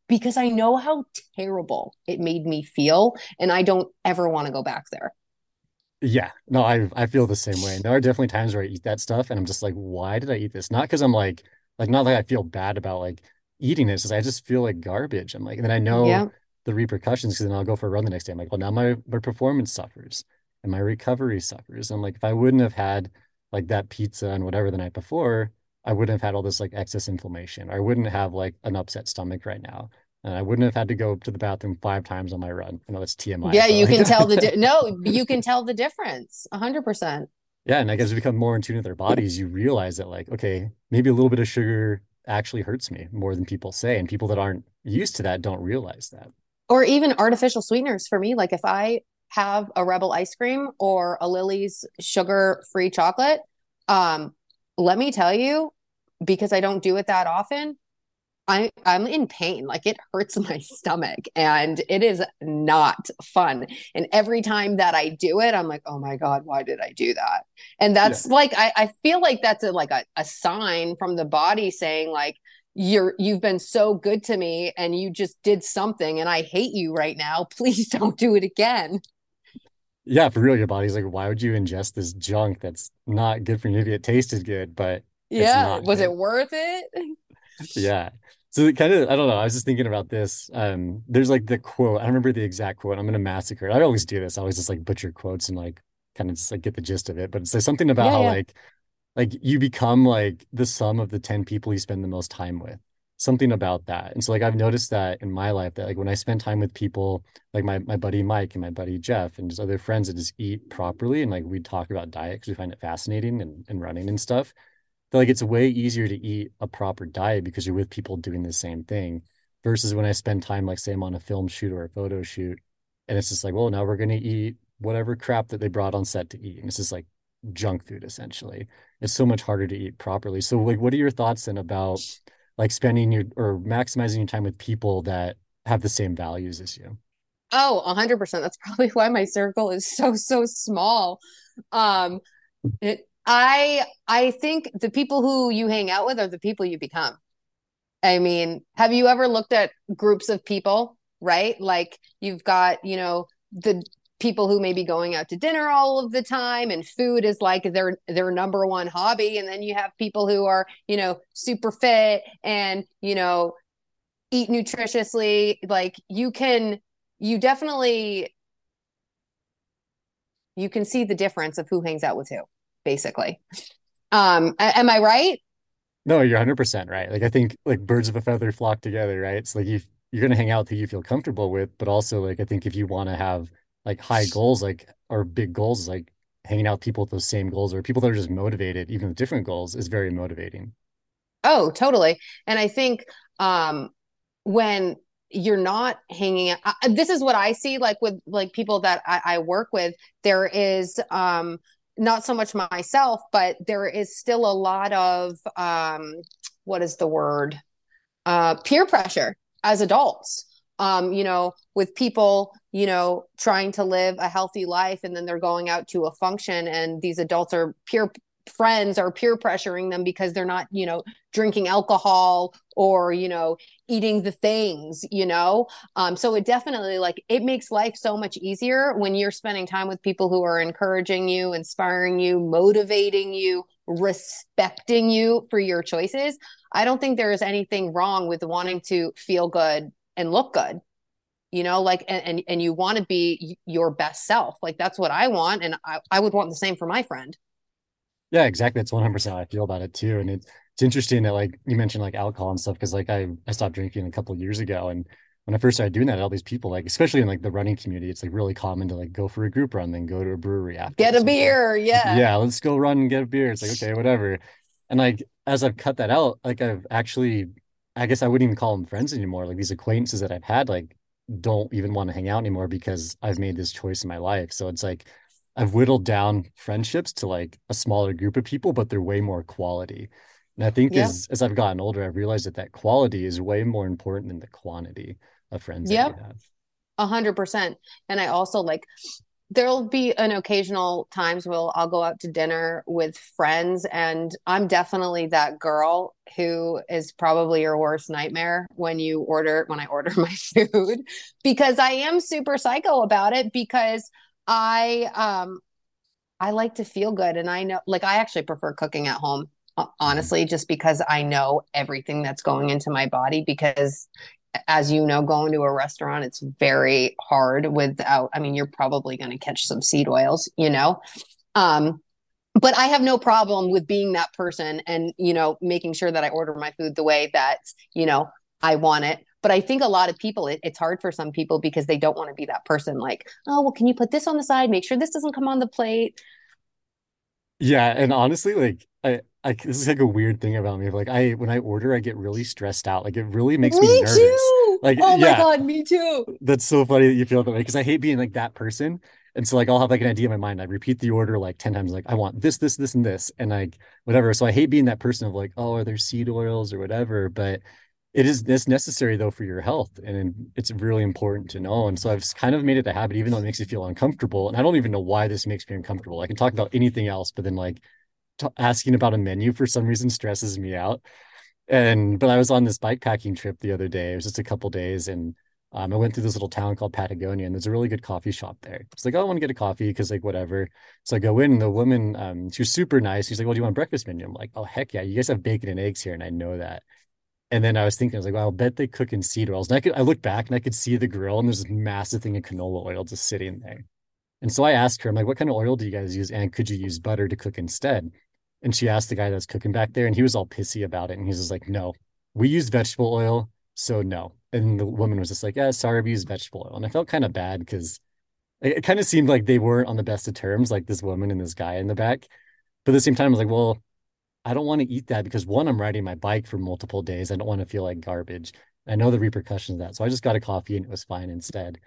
because I know how terrible it made me feel and I don't ever want to go back there. Yeah, no, I I feel the same way. There are definitely times where I eat that stuff and I'm just like, why did I eat this? Not because I'm like like not like I feel bad about like eating this, I just feel like garbage. I'm like, and then I know Yeah. the repercussions because then I'll go for a run the next day. I'm like, well, now my my performance suffers and my recovery suffers. I'm like, if I wouldn't have had like that pizza and whatever the night before, I wouldn't have had all this like excess inflammation. I wouldn't have like an upset stomach right now. And I wouldn't have had to go to the bathroom five times on my run. I know that's TMI, Yeah, you can tell the di- <laughs> no, you can tell the difference. A hundred percent. Yeah, and I guess we become more in tune with our bodies, you realize that like, okay, maybe a little bit of sugar actually hurts me more than people say. And people that aren't used to that don't realize that. Or even artificial sweeteners for me. Like if I have a Rebel ice cream or a Lily's sugar-free chocolate, um, let me tell you, because I don't do it that often, I I'm in pain. Like it hurts <laughs> my stomach and it is not fun. And every time that I do it, I'm like, oh my God, why did I do that? And Yeah. that's like I, I feel like that's a like a, a sign from the body saying like you're you've been so good to me and you just did something and I hate you right now. <laughs> Please don't do it again. Yeah, for real, your body's like, why would you ingest this junk that's not good for you? Maybe it tasted good, but it's Yeah. Was good. it worth it? <laughs> Yeah. So kind of, I don't know. I was just thinking about this. Um, there's like the quote. I don't remember the exact quote. I'm gonna massacre it. I always do this. I always just like butcher quotes and like kind of just like get the gist of it. But it says something about Yeah, how yeah. like like you become like the sum of the 10 people you spend the most time with. Something about that. And so like I've noticed that in my life that like when I spend time with people like my my buddy Mike and my buddy Jeff and just other friends that just eat properly and like we talk about diet because we find it fascinating and, and running and stuff feel like it's way easier to eat a proper diet because you're with people doing the same thing versus when I spend time, like say I'm on a film shoot or a photo shoot, and it's just like, well, now we're gonna eat whatever crap that they brought on set to eat. And it's just like junk food essentially. It's so much harder to eat properly. So like what are your thoughts then about like spending your or maximizing your time with people that have the same values as you? Oh, a hundred percent. That's probably <laughs> why my circle is so, so small. Um, it, I I think the people who you hang out with are the people you become. I mean, have you ever looked at groups of people, right? Like you've got, you know, the people who may be going out to dinner all of the time and food is like their their number one hobby and then you have people who are, you know, super fit and, you know, eat nutritiously. Like you can you definitely you can see the difference of who hangs out with who, basically. Um, am I right? No, you're 100% right. Like I think like birds of a feather flock together, right? It's like you you're gonna hang out with who you feel comfortable with, but also like I think if you want to have like high goals, like or big goals, like hanging out with people with those same goals or people that are just motivated, even with different goals, is very motivating. Oh, totally. And I think um, when you're not hanging out, uh, this is what I see like with like people that I, I work with. There is um, not so much myself, but there is still a lot of um, what is the word? uh, peer pressure as adults. Um, you know, with people, you know, trying to live a healthy life and then they're going out to a function and these adults are peer friends are peer pressuring them because they're not, you know, drinking alcohol or, you know, eating the things, you know. Um, so it definitely like it makes life so much easier when you're spending time with people who are encouraging you, inspiring you, motivating you, respecting you for your choices I don't think there is anything wrong with wanting to feel good and look good. You know, like and and, and you want to be your best self. Like that's what I want, and I, I would want the same for my friend. Yeah, exactly. That's 100% how I feel about it too. And it's it's interesting that like you mentioned like alcohol and stuff because like I I stopped drinking a couple of years ago and when I first started doing that, all these people like especially in like the running community, it's like really common to like go for a group run, then go to a brewery after Get a beer, yeah. Yeah, let's go run and get a beer. It's like okay, whatever. And like as I've cut that out, like I've actually I guess I wouldn't even call them friends anymore. Like these acquaintances that I've had, like don't even want to hang out anymore because I've made this choice in my life. So it's like I've whittled down friendships to like a smaller group of people, but they're way more quality. And I think as as I've gotten older, I've realized that that quality is way more important than the quantity of friends that you Yep. have. A hundred percent. And I also like there'll be an occasional times where I'll go out to dinner with friends, and I'm definitely that girl who is probably your worst nightmare when you order when I order <laughs> my food because I am super psycho about it because I um I like to feel good and I know like I actually prefer cooking at home ho-. Honestly just because I know everything that's going into my body because as you know going to a restaurant it's very hard without I mean you're probably going to catch some seed oils you know? Um but I have no problem with being that person and you know making sure that I order my food the way that you know I want it. But I think a lot of people it, it's hard for some people because they don't want to be that person like oh well can you put this on the side? Make sure this doesn't come on the plate. Yeah, and honestly, like I, I this is like a weird thing about me. Like I when I order, I get really stressed out. Like it really makes me Me nervous. too. Like Oh my yeah, God, me too. that's so funny that you feel that way because I hate being like that person. And so like I'll have like an idea in my mind. I repeat the order like 10 times, like I want this, this, this, and this, and like whatever. So I hate being that person of like, oh, are there seed oils or whatever? But it is this necessary though for your health. And it's really important to know. And so I've kind of made it a habit, even though it makes you feel uncomfortable. And I don't even know why this makes me uncomfortable. I can talk about anything else, but then like t- asking about a menu for some reason stresses me out. And but I was on this bike packing trip the other day. It was just a couple days, and um, I went through this little town called Patagonia, and there's a really good coffee shop there. It's like, oh, I want to get a coffee because like whatever. So I go in, and the woman, um, she was super nice. She's like, well, do you want breakfast menu? I'm like, oh heck yeah, you guys have bacon and eggs here, and I know that. And then I was thinking, I was like, well, I'll bet they cook in seed oils. And I could, I look back and I could see the grill, and there's this massive thing of canola oil just sitting there. And so I asked her, I'm like, what kind of oil do you guys use? And could you use butter to cook instead? And she asked the guy that's cooking back there, and he was all pissy about it. And he's just like, no, we use vegetable oil, so no. And the woman was just like, yeah, sorry, we use vegetable oil. And I felt kind of bad because it, it kind of seemed like they weren't on the best of terms, like this woman and this guy in the back. But at the same time, I was like, well, I don't want to eat that because one, I'm riding my bike for multiple days. I don't want to feel like garbage. I know the repercussions of that. So I just got a coffee and it was fine instead.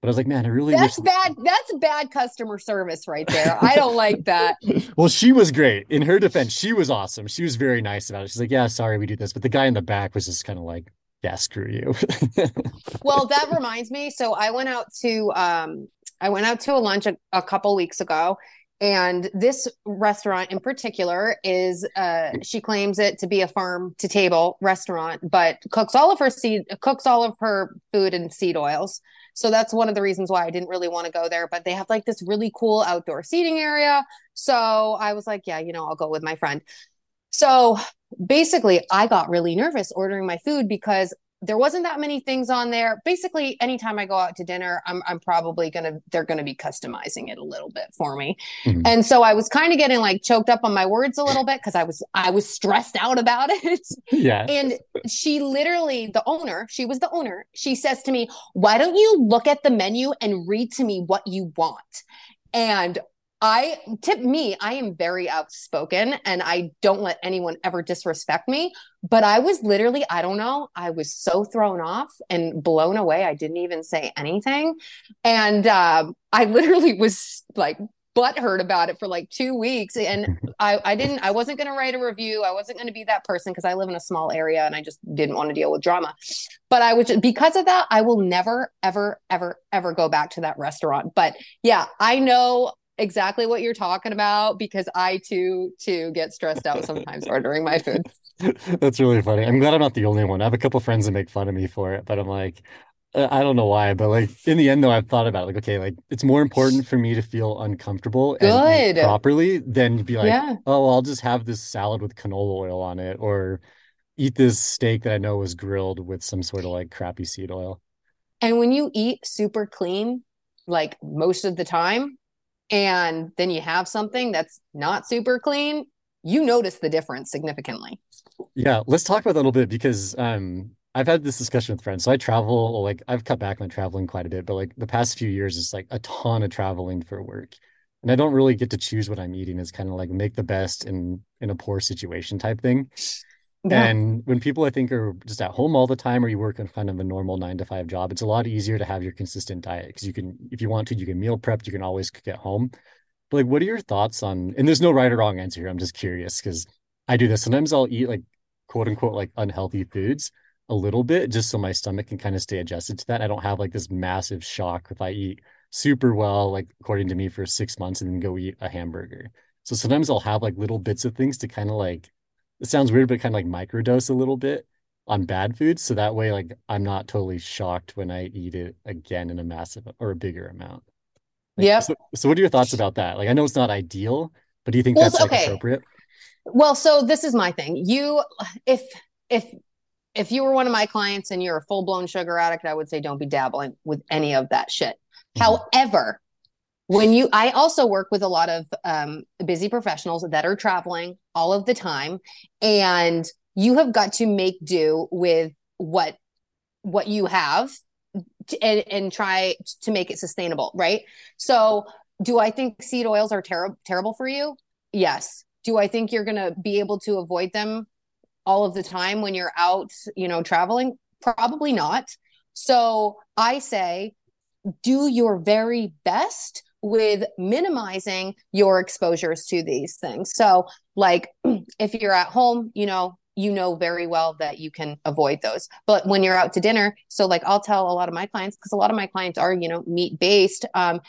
But I was like, man, I really wish That's bad. That's bad customer service right there. I don't like that. <laughs> Well, she was great. In her defense, she was awesome. She was very nice about it. She's like, "Yeah, sorry, we do this," but the guy in the back was just kind of like, "Yeah, screw you." <laughs> Well, that reminds me. So I went out to um I went out to a lunch a, a couple weeks ago and this restaurant in particular is uh she claims it to be a farm to table restaurant but cooks all of her seed cooks all of her food in seed oils. So that's one of the reasons why I didn't really want to go there, but they have like this really cool outdoor seating area. So I was like, yeah, you know, I'll go with my friend. So basically, I got really nervous ordering my food because there wasn't that many things on there. Basically, anytime I go out to dinner, I'm I'm probably gonna they're gonna be customizing it a little bit for me. Mhm. And so I was kind of getting like choked up on my words a little bit because I was I was stressed out about it. Yeah. And she literally, the owner, she was the owner, she says to me, Why don't you look at the menu and read to me what you want? And I tip me, I am very outspoken and I don't let anyone ever disrespect me. But I was literally, I don't know, I was so thrown off and blown away. I didn't even say anything. And um, I <laughs> literally was like, butthurt about it for like two weeks and <laughs> I, I didn't i wasn't going to write a review i wasn't going to be that person because i live in a small area and i just didn't want to deal with drama but i would because of that i will never ever ever ever go back to that restaurant but yeah i know exactly what you're talking about because i too too get stressed out sometimes ordering my food <laughs> That's really funny. I'm glad I'm not the only one. I have a couple friends that make fun of me for it, but I'm like, uh, I don't know why, but like in the end though, I've thought about it. Like, okay, like it's more important for me to feel uncomfortable and good properly than to be like, yeah oh, I'll just have this salad with canola oil on it or eat this steak that I know was grilled with some sort of like crappy seed oil. and when you eat super clean like most of the time and then you have something that's not super clean you notice the difference significantly Yeah, let's talk about that a little bit because um I've had this discussion with friends. So I travel, like I've cut back on traveling quite a bit, but like the past few years it's like a ton of traveling for work. And I don't really get to choose what I'm eating. It's kind of like make the best in in a poor situation type thing. Yeah. And when people I think are just at home all the time or you work in kind of a normal nine to five job, it's a lot easier to have your consistent diet because you can, if you want to, you can meal prep, you can always cook at home. But like, what are your thoughts on, and there's no right or wrong answer here. I'm just curious because I do this. Sometimes I'll eat like quote unquote like unhealthy foods a little bit just so my stomach can kind of stay adjusted to that. I don't have like this massive shock if I eat super well, like according to me, for six months and then go eat a hamburger. So sometimes I'll have like little bits of things to kind of like it sounds weird, but kind of like microdose a little bit on bad foods. So that way, like I'm not totally shocked when I eat it again in a massive or a bigger amount. Like, Yep. so, so what are your thoughts about that? Like, I know it's not ideal, but do you think Well, that's like okay. appropriate? Well, so this is my thing. You, if if if you were one of my clients and you're a full blown sugar addict, I would say don't be dabbling with any of that shit. Mhm. However, when you, I also work with a lot of um, busy professionals that are traveling all of the time, and you have got to make do with what what you have to, and, and try to make it sustainable, right? So, do I think seed oils are ter- terrible for you? Yes. Do I think you're going to be able to avoid them all of the time when you're out, you know, traveling? Probably not. So, I say do your very best with minimizing your exposures to these things. So, like <clears throat> if you're at home, you know, you know very well that you can avoid those. But when you're out to dinner, so like I'll tell a lot of my clients because a lot of my clients are, you know, meat based. Um,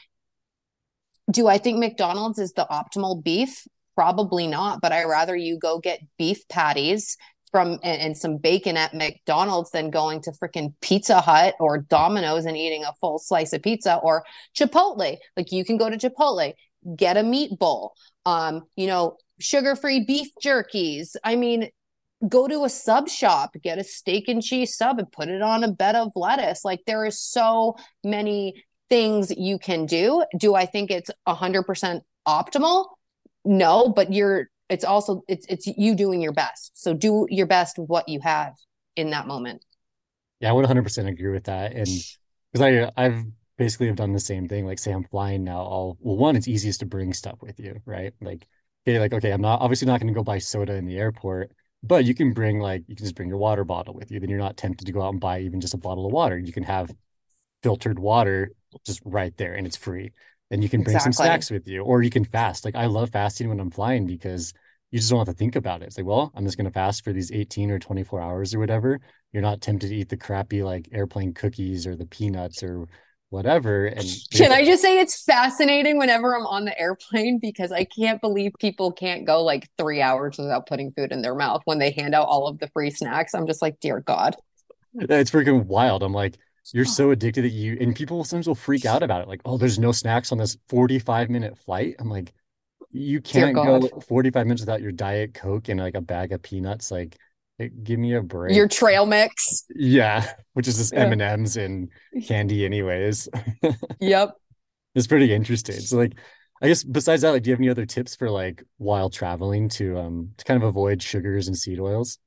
do I think McDonald's is the optimal beef? Probably not, but I rather you go get beef patties from and, and some bacon at McDonald's than going to freaking Pizza Hut or Domino's and eating a full slice of pizza or Chipotle. Like you can go to Chipotle, get a meat bowl, um, you know, sugar-free beef jerkies. I mean, go to a sub shop, get a steak and cheese sub and put it on a bed of lettuce. Like there is so many things you can do. Do I think it's 100% optimal? No, but you're it's also it's it's you doing your best. So do your best with what you have in that moment. Yeah, I would 100% agree with that. And <sighs> because I I've basically have done the same thing. Like say I'm flying now, I'll well one, it's easiest to bring stuff with you, right? Like okay, like okay, I'm not obviously not going to go buy soda in the airport, but you can bring like you can just bring your water bottle with you. Then you're not tempted to go out and buy even just a bottle of water. You can have filtered water just right there and it's free. And you can bring some snacks with you, or you can fast. Like I love fasting when I'm flying because you just don't have to think about it. It's like, well, I'm just going to fast for these 18 or 24 hours or whatever. You're not tempted to eat the crappy like airplane cookies or the peanuts or whatever. And Can I just say it's fascinating whenever I'm on the airplane because I can't believe people can't go like three hours without putting food in their mouth when they hand out all of the free snacks. I'm just like, dear God. it's freaking wild. I'm like, you're so addicted that you and people sometimes will freak out about it. Like, oh, there's no snacks on this 45 minute flight. I'm like, you can't go 45 minutes without your Diet Coke and like a bag of peanuts. Like, it, give me a break. Your trail mix. Yeah, <laughs> which is just Yeah. M&Ms and candy anyways. <laughs> Yep. It's pretty interesting. So like I guess besides that, like do you have any other tips for like while traveling to um to kind of avoid sugars and seed oils?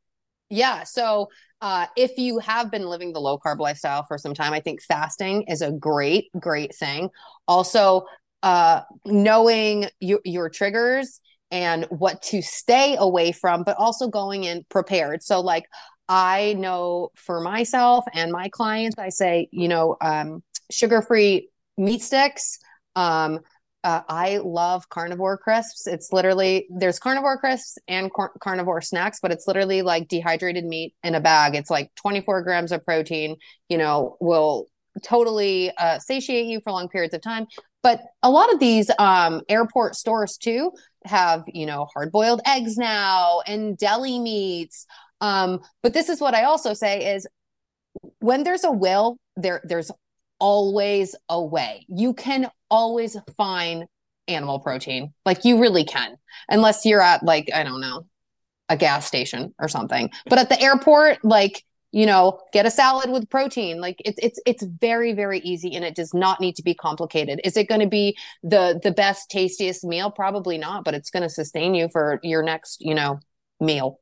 Yeah. So, uh, if you have been living the low carb lifestyle for some time, I think fasting is a great, great thing. Also, uh, knowing your, your triggers and what to stay away from, but also going in prepared. So, like, I know for myself and my clients, I say, you know, um, sugar free meat sticks. Um, uh, I love carnivore crisps. It's literally there's carnivore crisps and car- carnivore snacks, but it's literally like dehydrated meat in a bag. It's like 24 grams of protein. You know, will totally uh, satiate you for long periods of time. But a lot of these um, airport stores too have you know hard boiled eggs now and deli meats. Um, but this is what I also say is when there's a will, there there's always a way. You can always find animal protein. Like you really can. Unless you're at like, I don't know, a gas station or something. But at the airport, like, you know, get a salad with protein. Like it's it's it's very very easy and it does not need to be complicated. Is it going to be the the best tastiest meal? Probably not, but it's going to sustain you for your next, you know, meal.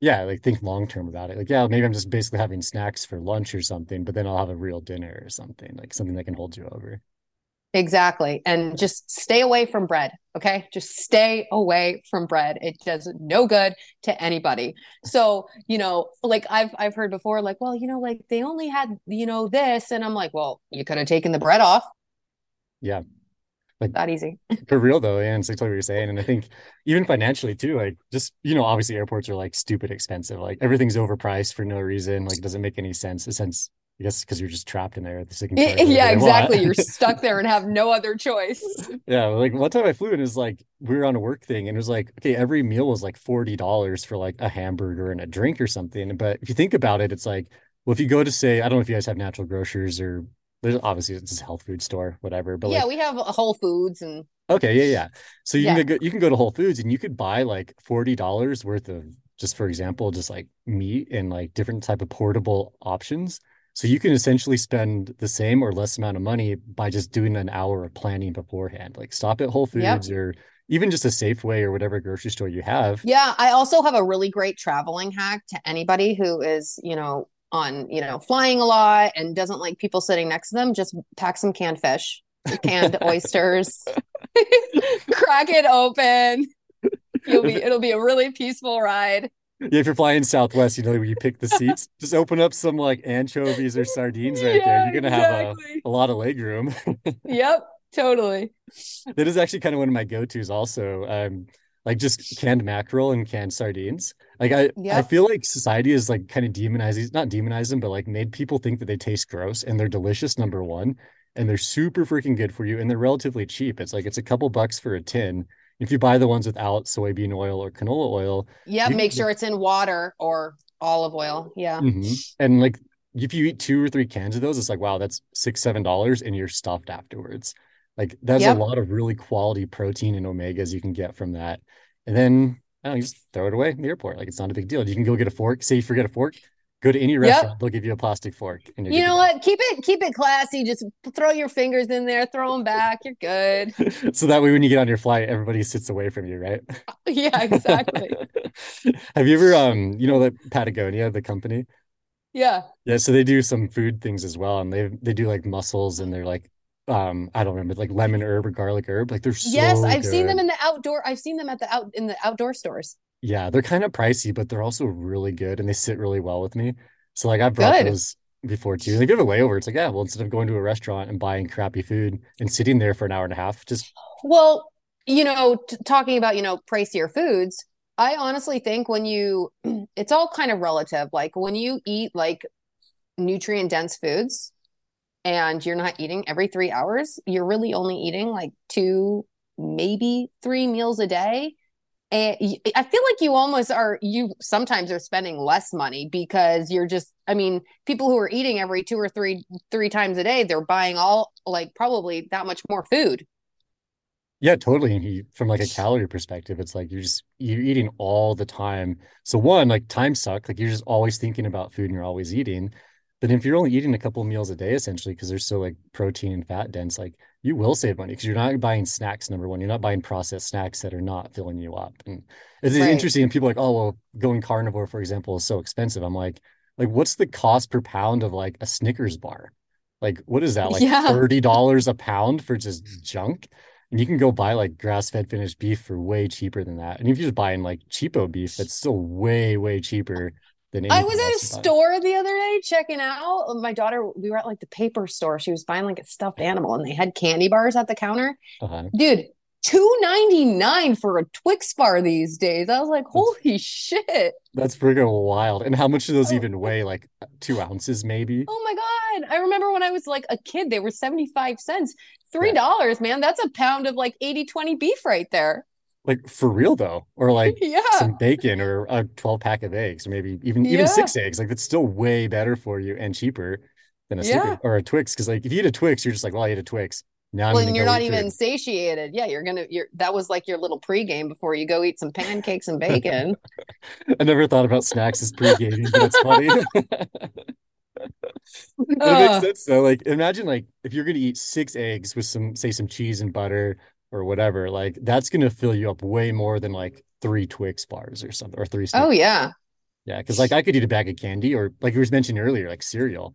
Yeah, like think long term about it. Like, yeah, maybe I'm just basically having snacks for lunch or something, but then I'll have a real dinner or something, like something that can hold you over. Exactly. And just stay away from bread. Okay. Just stay away from bread. It does no good to anybody. So, you know, like I've I've heard before, like, well, you know, like they only had, you know, this. And I'm like, well, you could have taken the bread off. Yeah. Like That easy. <laughs> for real though, yeah, and it's like totally what you're saying. And I think even financially too, like just you know, obviously airports are like stupid expensive. Like everything's overpriced for no reason. Like it doesn't make any sense. A sense, I guess, because you're just trapped in there. Can charge whatever Yeah, exactly. You're <laughs> stuck there and have no other choice. <laughs> Yeah, like one time I flew and it was like we were on a work thing and it was like, okay, every meal was like $40 for like a hamburger and a drink or something. But if you think about it, it's like, well, if you go to say, I don't know if you guys have natural grocers or there's obviously it's a health food store, whatever, but Yeah, like we have uh, Whole Foods and okay, yeah, yeah. So you yeah. can go you can go to Whole Foods and you could buy like $40 worth of just for example, just like meat and like different type of portable options. So you can essentially spend the same or less amount of money by just doing an hour of planning beforehand. Like stop at Whole Yep. Foods or even just a Safeway or whatever grocery store you have. Yeah, I also have a really great traveling hack to anybody who is, you know, on, you know, flying a lot and doesn't like people sitting next to them. Just pack some canned fish, canned <laughs> oysters, <laughs> crack it open. You'll be, it'll be a really peaceful ride. Yeah, if you're flying Southwest, you know, when you pick the seats, <laughs> just open up some like anchovies or sardines right there. You're gonna have a, a lot of leg room. Yep, totally. That is actually kind of one of my go-tos also. Um, like just canned mackerel and canned sardines. Like I, I feel like society is like kind of demonizing, not demonizing, them, but like made people think that they taste gross and they're delicious, number one, and they're super freaking good for you and they're relatively cheap. It's like it's a couple bucks for a tin. If you buy the ones without soybean oil or canola oil, yeah, Make sure it's in water or olive oil. Yeah. hmm And like if you eat two or three cans of those, it's like, wow, that's six, seven dollars and you're stuffed afterwards. Like that's a lot of really quality protein and omegas you can get from that. And then I you just throw it away in the airport. Like it's not a big deal. You can go get a fork. Say you forget a fork, go to any Yep. restaurant, they'll give you a plastic fork and You know what? Keep it keep it classy. Just throw your fingers in there, throw them back. You're good. <laughs> So that way when you get on your flight, everybody sits away from you, right? <laughs> Yeah, exactly. <laughs> Have you ever um you know the Patagonia, the company? Yeah. Yeah, so they do some food things as well, and they they do like mussels, and they're like, um, I don't remember, like lemon herb or garlic herb. Like they're Yes, I've seen them in the outdoor. I've seen them at the out in the outdoor stores. Yeah, they're kind of pricey, but they're also really good, and they sit really well with me. So like I've brought Good. those before too. Like if you have a layover, it's like yeah, well instead of going to a restaurant and buying crappy food and sitting there for an hour and a half, just Well, you know, t talking about, you know, pricier foods, I honestly think when you, <clears throat> it's all kind of relative. Like when you eat like nutrient dense foods and you're not eating every three hours, you're really only eating like two, maybe three meals a day. And I feel like you almost are, you sometimes are spending less money because you're just, I mean, people who are eating every two or three, three times a day, they're buying all like probably that much more food. Yeah, totally. And he, from like a calorie perspective, it's like you're just you're eating all the time. So one, like time suck. Like you're just always thinking about food and you're always eating. But if you're only eating a couple meals a day, essentially, because they're so like protein and fat dense, like you will save money because you're not buying snacks, number one. You're not buying processed snacks that are not filling you up. And it's Right. interesting. And people are like, oh, well, going carnivore, for example, is so expensive. I'm like, like, what's the cost per pound of like a Snickers bar? Like, what is that? Like Yeah. $30 a pound for just <laughs> junk? And you can go buy like grass-fed finished beef for way cheaper than that. And if you're just buying like cheapo beef, that's still way, way cheaper I was at a store the other day checking out. My daughter, we were at like the paper store. She was buying like a stuffed animal and they had candy bars at the counter. Uh-huh. Dude, two ninety nine for a Twix bar these days. I was like, That's holy shit. that's freaking wild. And how much do those Oh, even weigh? Like two ounces, maybe? oh my God. I remember when I was like a kid, they were 75 cents. $3, man. That's a pound of like 80 20 beef right there. Like for real though, or like <laughs> Yeah. some bacon or a 12 pack of eggs, or maybe even even six eggs. Like that's still way better for you and cheaper than a Yeah. or a Twix. Because like if you eat a Twix, you're just like, well, I ate a Twix. Now I'm Well, and you're not even satiated. Yeah, you're gonna you're that was like your little pregame before you go eat some pancakes and bacon. <laughs> I never thought about snacks as pre-gaming, but it's funny. <laughs> It makes Uh, sense though. Like imagine like if you're gonna eat six eggs with some say some cheese and butter or whatever, like that's gonna fill you up way more than like three Twix bars or something or three oh Snickers. yeah. Yeah, because like I could eat a bag of candy or like you was mentioning earlier, like cereal.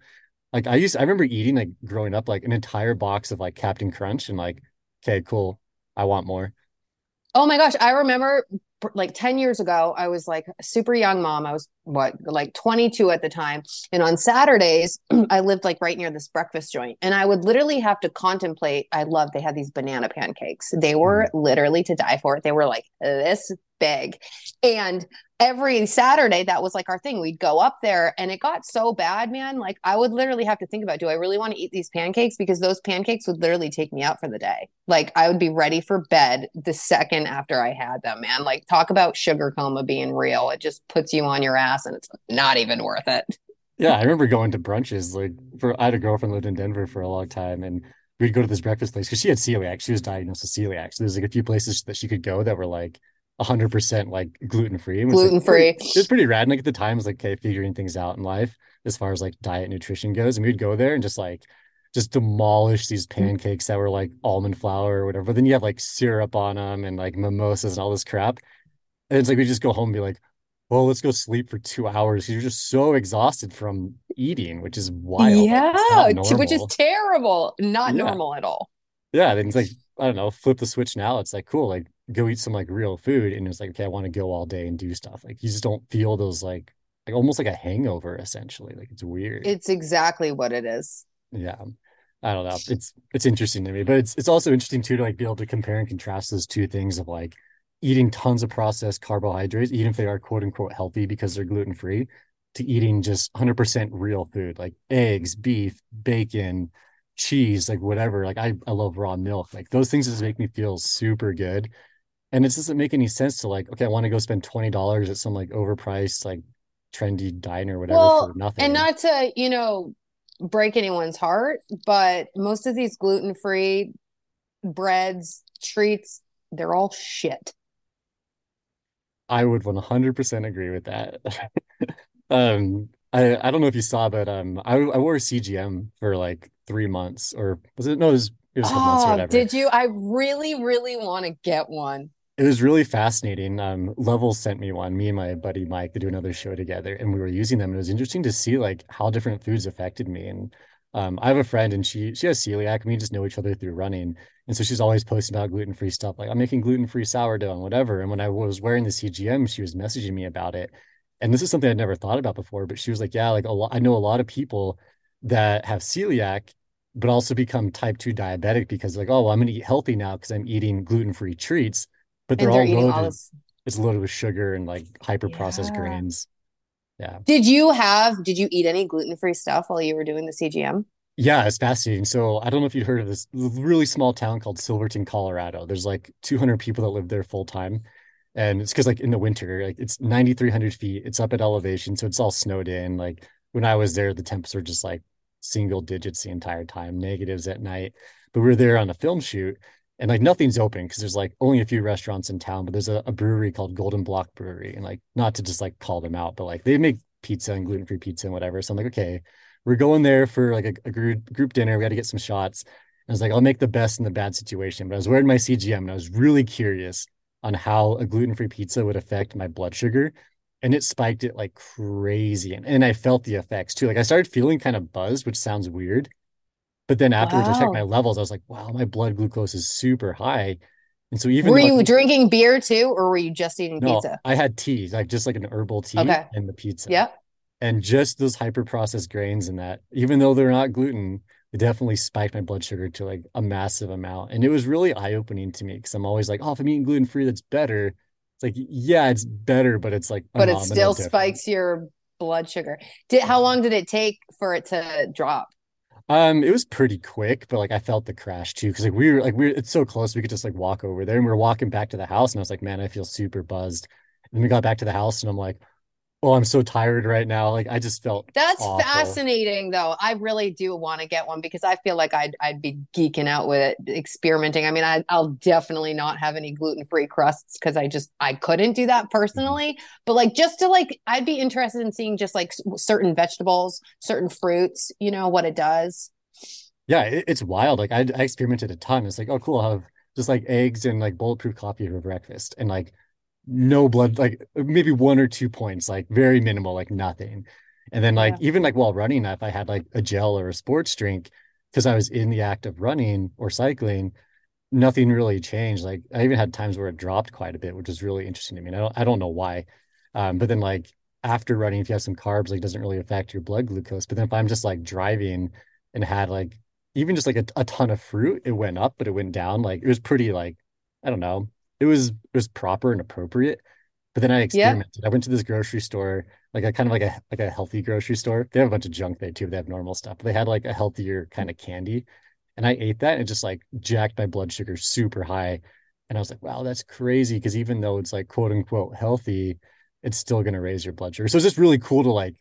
like I used I remember eating like growing up like an entire box of like Captain Crunch and like, okay, cool. I want more. Oh my gosh, I remember like 10 years ago, I was like a super young mom. I was what, like 22 at the time. And on Saturdays, <clears throat> I lived like right near this breakfast joint. And I would literally have to contemplate. I love, they had these banana pancakes. They were mm. literally to die for. They were like this big. And every Saturday, that was like our thing. We'd go up there and it got so bad, man. Like I would literally have to think about do I really want to eat these pancakes? Because those pancakes would literally take me out for the day. Like I would be ready for bed the second after I had them, man. Like talk about sugar coma being real. It just puts you on your ass and it's not even worth it. Yeah, I remember going to brunches. Like for I had a girlfriend lived in Denver for a long time and we'd go to this breakfast place because she had celiac. She was diagnosed with celiac. So there's like a few places that she could go that were like hundred percent like gluten free. Gluten free. Like, it was pretty rad. And like at the time, it was like okay, figuring things out in life as far as like diet nutrition goes. And we'd go there and just like just demolish these mm-hmm. pancakes that were like almond flour or whatever. But then you have like syrup on them and like mimosas and all this crap. And it's like we just go home and be like, well, let's go sleep for two hours. You're just so exhausted from eating, which is wild. Yeah, which is terrible. Not yeah. normal at all. Yeah. Then it's like, I don't know, flip the switch now. It's like, cool. Like go eat some like real food and it's like okay i want to go all day and do stuff. Like you just don't feel those like like almost like a hangover essentially like it's weird. It's exactly what it is. Yeah. I don't know. It's it's interesting to me but it's it's also interesting too to like be able to compare and contrast those two things of like eating tons of processed carbohydrates even if they are quote unquote healthy because they're gluten free to eating just 100% real food like eggs beef bacon cheese like whatever. Like i i love raw milk. Like those things just make me feel super good and it doesn't make any sense to like okay i want to go spend $20 at some like overpriced like trendy diner or whatever well, for nothing and not to you know break anyone's heart but most of these gluten-free breads treats they're all shit i would 100% agree with that <laughs> um I, I don't know if you saw, but um, I, I wore a CGM for like three months, or was it? No, it was, it was oh, months or whatever. Did you? I really, really want to get one it was really fascinating. Um, Levels sent me one, me and my buddy Mike to do another show together, and we were using them. And it was interesting to see like how different foods affected me. And um, I have a friend, and she she has celiac. And we just know each other through running, and so she's always posting about gluten free stuff, like I'm making gluten free sourdough and whatever. And when I was wearing the CGM, she was messaging me about it. And this is something I'd never thought about before, but she was like, "Yeah, like a lot. I know a lot of people that have celiac." But also become type 2 diabetic because, like, oh, well, I'm going to eat healthy now because I'm eating gluten free treats but they're, they're all loaded. All this... It's loaded with sugar and like hyper processed yeah. grains. Yeah. Did you have? Did you eat any gluten free stuff while you were doing the CGM? Yeah, it's fascinating. So I don't know if you'd heard of this really small town called Silverton, Colorado. There's like 200 people that live there full time, and it's because like in the winter, like it's 9,300 feet. It's up at elevation, so it's all snowed in. Like when I was there, the temps were just like single digits the entire time, negatives at night. But we are there on a film shoot, and like nothing's open because there's like only a few restaurants in town, but there's a, a, brewery called Golden Block Brewery, and like not to just like call them out, but like they make pizza and gluten free pizza and whatever. So I'm like, okay, we're going there for like a, a group group dinner. We got to get some shots. And I was like, I'll make the best in the bad situation. But I was wearing my CGM and I was really curious on how a gluten free pizza would affect my blood sugar. And it spiked it like crazy. And, and I felt the effects too. Like I started feeling kind of buzzed, which sounds weird but then afterwards, wow. I checked my levels. I was like, wow, my blood glucose is super high. And so even were you drinking beer too, or were you just eating no, pizza? I had tea, like just like an herbal tea okay. and the pizza. Yeah. And just those hyper processed grains and that, even though they're not gluten, it definitely spiked my blood sugar to like a massive amount. And it was really eye opening to me because I'm always like, oh, if I'm eating gluten free, that's better. It's like, yeah, it's better, but it's like, but it still difference. spikes your blood sugar. Did how long did it take for it to drop? Um, it was pretty quick, but like I felt the crash too, because like we were like we are it's so close we could just like walk over there, and we were walking back to the house, and I was like, man, I feel super buzzed. And we got back to the house, and I'm like, oh, I'm so tired right now. Like I just felt that's awful. fascinating though. I really do want to get one because I feel like I'd I'd be geeking out with it, experimenting. I mean, I, I'll definitely not have any gluten free crusts because I just I couldn't do that mm-hmm. personally. Mm-hmm. But like just to like, I'd be interested in seeing just like certain vegetables, certain fruits. You know what it does. Yeah, it, it's wild. Like I, I experimented a ton. It's like, oh, cool. I'll have just like eggs and like bulletproof coffee for breakfast, and like no blood, like maybe one or two points, like very minimal, like nothing. And then like Yeah. even like while running, if I had like a gel or a sports drink, because I was in the act of running or cycling, nothing really changed. Like I even had times where it dropped quite a bit, which was really interesting to me. And I don't I don't know why. Um, but then like after running, if you have some carbs, like doesn't really affect your blood glucose. But then if I'm just like driving and had like even just like a, a ton of fruit, it went up, but it went down. Like it was pretty like I don't know. It was it was proper and appropriate. But then I experimented. I went to this grocery store, like a kind of like a like a healthy grocery store. They have a bunch of junk there too. They have normal stuff. But they had like a healthier kind of candy. And I ate that and it just like jacked my blood sugar super high. And I was like, wow, that's crazy. Cause even though it's like quote unquote healthy, it's still gonna raise your blood sugar. So it's just really cool to like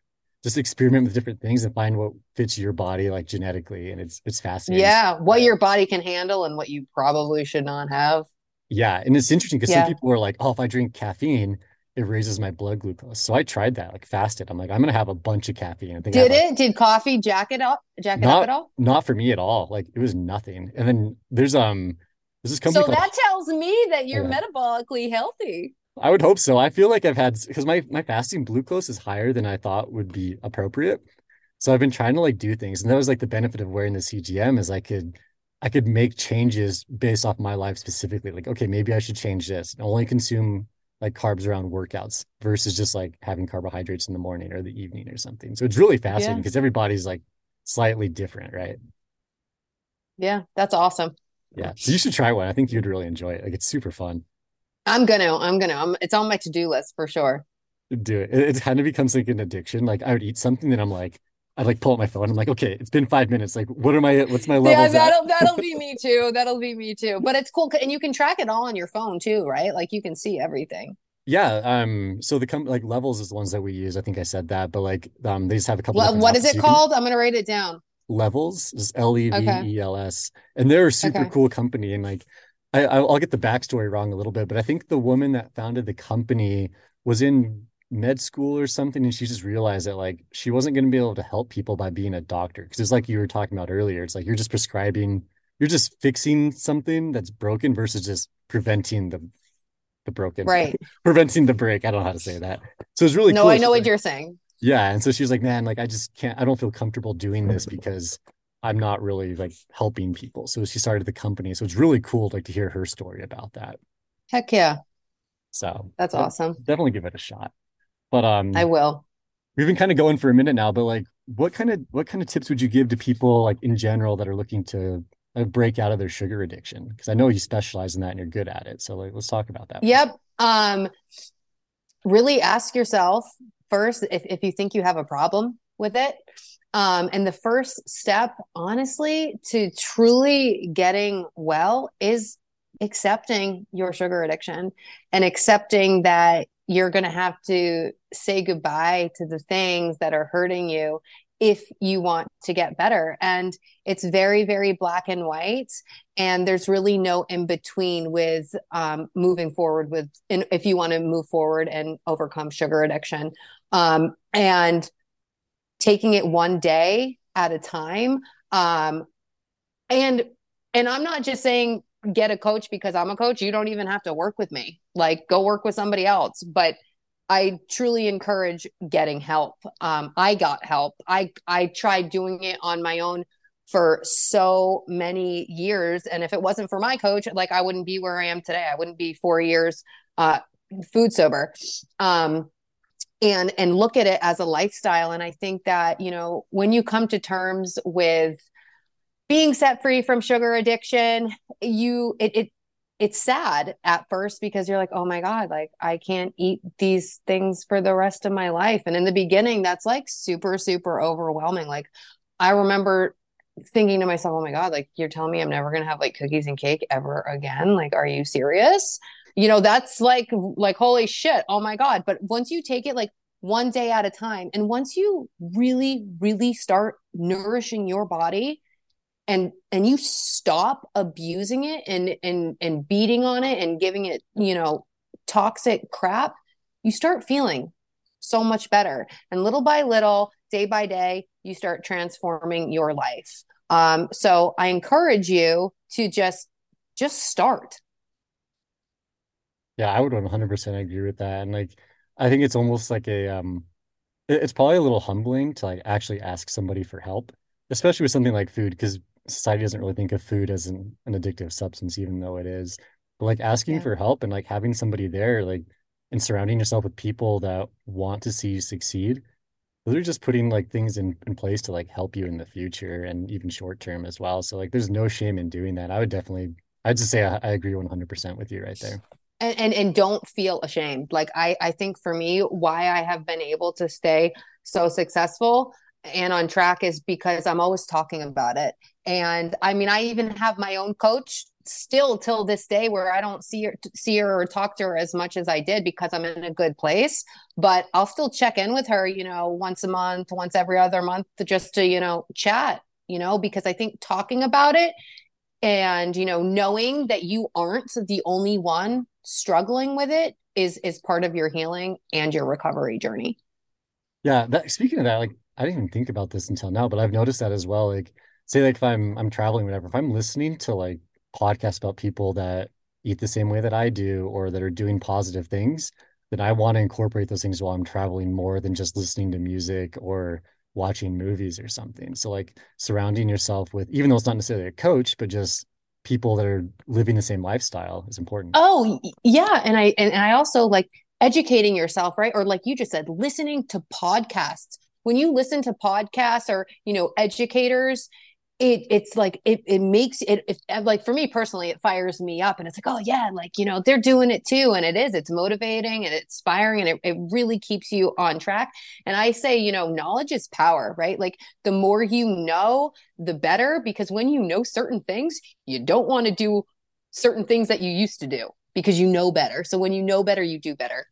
just experiment with different things and find what fits your body like genetically. And it's it's fascinating. Yeah. What your body can handle and what you probably should not have. Yeah, and it's interesting because some people are like, "Oh, if I drink caffeine, it raises my blood glucose." So I tried that, like fasted. I'm like, I'm gonna have a bunch of caffeine. I think I Did like it? Did coffee jack it up? Jack it up not at all? not for me at all. Like it was nothing. And then there's um there's this company So called that tells me that you're yeah. metabolically healthy. I would hope so. I feel like I've had because my my fasting glucose is higher than I thought would be appropriate. So I've been trying to like do things, and that was like the benefit of wearing the CGM is I could I could make changes based off my life specifically. Like, okay, maybe I should change this and only consume like carbs around workouts versus just like having carbohydrates in the morning or the evening or something. So it's really fascinating Yeah. because everybody's like slightly different, right? Yeah. That's awesome. Yeah. So you should try one. I think you'd really enjoy it. Like it's super fun. I'm gonna, I'm gonna, I'm, it's on my to-do list for sure. do it. It, it kind of becomes like an addiction. Like I would eat something, then I'm like, I'd like pull out my phone. I'm like, okay, it's been five minutes. Like, what are my, what's my <laughs> level? Yeah, that'll that'll be <laughs> me too. That'll be me too. But it's cool, and you can track it all on your phone too, right? Like you can see everything. Yeah. Um. So the com like levels is the ones that we use. I think I said that, but like, um, they just have a couple Le- What is it You can called? I'm gonna write it down. levels is L E V E L S, Okay. L S, and they're a super Okay. cool company. And like, I I'll get the backstory wrong a little bit, but I think the woman that founded the company was in med school or something, and she just realized that like she wasn't going to be able to help people by being a doctor because it's like you were talking about earlier. It's like you're just prescribing, you're just fixing something that's broken versus just preventing the the broken, Right. <laughs> preventing the break. I don't know how to say that. So it's really No, cool. I know what like, you're saying. yeah, and so she was like, "Man, like I just can't. I don't feel comfortable doing this because I'm not really like helping people." So she started the company. So it's really cool, like to hear her story about that. Heck yeah, So that's awesome. definitely give it a shot. But I um, will. we've been kind of going for a minute now. But like, what kind of what kind of tips would you give to people like in general that are looking to like, break out of their sugar addiction? Because I know you specialize in that and you're good at it. So like, let's talk about that. Yep. Um, really ask yourself first if, if you think you have a problem with it. Um, and the first step, honestly, to truly getting well is accepting your sugar addiction and accepting that you're going to have to say goodbye to the things that are hurting you if you want to get better. And it's very, very black and white. And there's really no in between with um, moving forward with, in, if you want to move forward and overcome sugar addiction. Um, and taking it one day at a time. Um, and and I'm not just saying get a coach because I'm a coach. You don't even have to work with me. Like go work with somebody else. But I truly encourage getting help. Um, I got help. I I tried doing it on my own for so many years, and if it wasn't for my coach, like I wouldn't be where I am today. I wouldn't be four years uh, food sober. Um, and and look at it as a lifestyle and i think that you know when you come to terms with being set free from sugar addiction you it, it it's sad at first because you're like oh my god like i can't eat these things for the rest of my life. And in the beginning that's like super super overwhelming. Like i remember thinking to myself oh my god like you're telling me i'm never going to have like cookies and cake ever again? Like are you serious? You know that's like like holy shit oh my god. But once you take it like one day at a time and once you really really start nourishing your body and and you stop abusing it and and and beating on it and giving it you know toxic crap you start feeling so much better. And little by little day by day you start transforming your life. Um so i encourage you to just just start. Yeah, I would 100% agree with that. And like, I think it's almost like a, um, it's probably a little humbling to like actually ask somebody for help, especially with something like food, because society doesn't really think of food as an, an addictive substance, even though it is. But like asking Yeah. for help and like having somebody there, like and surrounding yourself with people that want to see you succeed, those are just putting like things in, in place to like help you in the future and even short term as well. So like there's no shame in doing that. I would definitely I'd just say I, I agree 100% with you right there. and, and and don't feel ashamed like i i think for me why i have been able to stay so successful and on track is because i'm always talking about it. And i mean i even have my own coach still till this day where i don't see her see her or talk to her as much as i did because i'm in a good place. But i'll still check in with her you know once a month once every other month just to you know chat you know because i think talking about it and you know knowing that you aren't the only one struggling with it is is part of your healing and your recovery journey. Yeah, that speaking of that, like I didn't even think about this until now, but I've noticed that as well. Like, say like if I'm I'm traveling, whatever, if I'm listening to like podcasts about people that eat the same way that I do or that are doing positive things, then I want to incorporate those things while I'm traveling more than just listening to music or watching movies or something. So like surrounding yourself with, even though it's not necessarily a coach, but just people that are living the same lifestyle is important. oh yeah and i and, and i also like educating yourself right or like you just said listening to podcasts when you listen to podcasts or you know educators it it's like it it makes it, it like for me personally it fires me up and it's like oh yeah like you know they're doing it too and it is it's motivating and it's inspiring and it, it really keeps you on track. And i say you know knowledge is power right? Like the more you know the better because when you know certain things you don't want to do certain things that you used to do because you know better. So when you know better you do better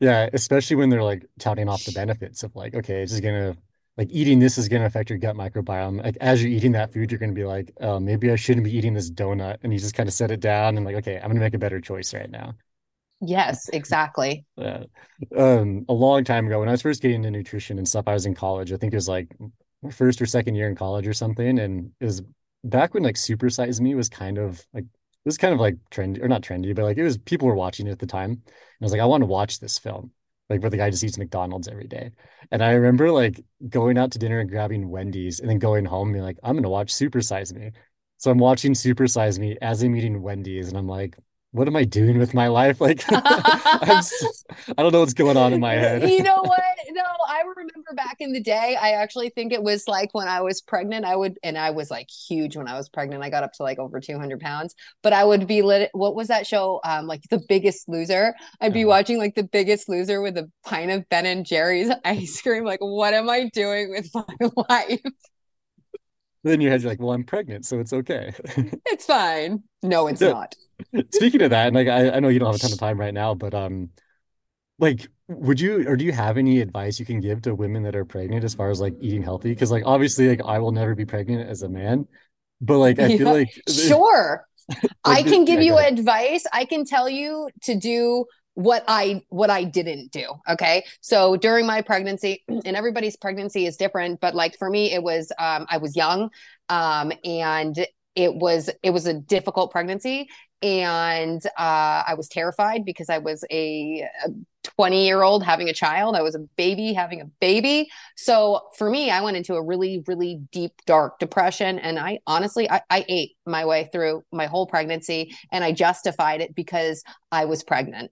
Yeah, especially when they're like touting off the benefits of like, okay, it's just gonna like eating this is gonna affect your gut microbiome. Like as you're eating that food, you're gonna be like, oh, maybe I shouldn't be eating this donut. And you just kind of set it down and like, okay, I'm gonna make a better choice right now. yes exactly <laughs> Yeah. Um, a long time ago when I was first getting into nutrition and stuff, I was in college. I think it was like first or second year in college or something. And it was back when like Super Size Me was kind of like it was kind of like trendy or not trendy, but like it was people were watching it at the time. And I was like, I want to watch this film. Like where the guy just eats McDonald's every day. And I remember like going out to dinner and grabbing Wendy's and then going home and being like, I'm gonna watch Super Size Me. So I'm watching Super Size Me as I'm eating Wendy's, and I'm like, what am I doing with my life? <laughs> Like <laughs> I'm I don't know what's going on in my <laughs> head. you know what? No, I remember back in the day, I actually think it was like when I was pregnant, I would, and I was like huge when I was pregnant. I got up to like over 200 pounds, but I would be lit. What was that show? Um, like The Biggest Loser. I'd be Uh, watching like The Biggest Loser with a pint of Ben and Jerry's <laughs> ice cream. Like, what am I doing with <laughs> my life? then your head's like, well, I'm pregnant, so it's okay. <laughs> It's fine. No, it's Yeah. not. Speaking of that, and like I, I know you don't have a ton of time right now, but um like would you or do you have any advice you can give to women that are pregnant as far as like eating healthy? Because like obviously like I will never be pregnant as a man, but like I <laughs> feel Yeah, like <laughs> sure. <laughs> I like the, can give yeah, you advice. I can tell you to do what I what I didn't do. Okay. So during my pregnancy, <clears throat> and everybody's pregnancy is different, but like for me, it was um I was young. Um and it was it was a difficult pregnancy. And uh I was terrified because I was a, a 20 year old having a child. I was a baby having a baby. So for me, I went into a really, really deep, dark depression. And I honestly, I, I ate my way through my whole pregnancy and I justified it because I was pregnant.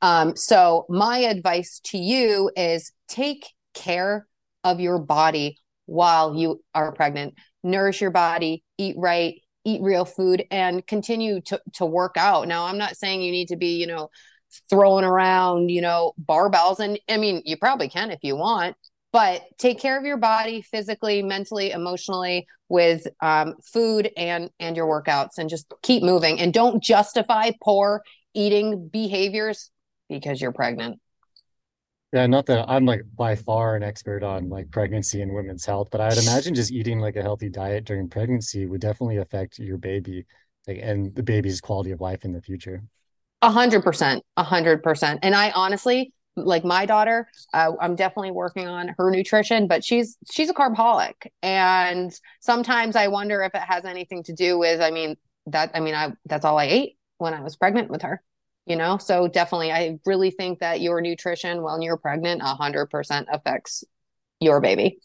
Um, so my advice to you is take care of your body while you are pregnant. Nourish your body, eat right, eat real food, and continue to, to work out. Now, I'm not saying you need to be, you know, throwing around, you know, barbells. And I mean, you probably can if you want, but take care of your body physically, mentally, emotionally with um, food and and your workouts, and just keep moving. And don't justify poor eating behaviors because you're pregnant. Yeah, not that I'm like by far an expert on like pregnancy and women's health, but I would imagine just eating like a healthy diet during pregnancy would definitely affect your baby, like and the baby's quality of life in the future. A hundred percent, a hundred percent. And I honestly, like my daughter, uh, I'm definitely working on her nutrition, but she's she's a carbaholic, and sometimes I wonder if it has anything to do with. I mean, that I mean, I that's all I ate when I was pregnant with her. you know so definitely i really think that your nutrition when you're pregnant a 100% affects your baby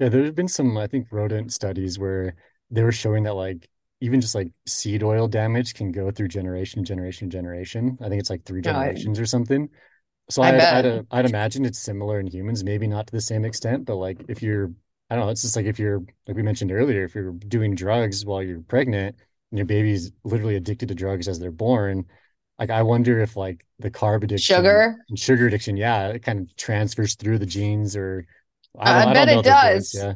Yeah, there have been some, I think, rodent studies where they were showing that like even just like seed oil damage can go through generation, generation, generation. I think it's like three no, I, generations or something. So I I'd I'd uh, I'd imagine it's similar in humans, maybe not to the same extent, but like if you're, I don't know, it's just like if you're like we mentioned earlier, if you're doing drugs while you're pregnant and your baby's literally addicted to drugs as they're born, like I wonder if like the carb addiction sugar and sugar addiction, yeah, it kind of transfers through the genes or I don't i I bet don't know it if it does Yeah.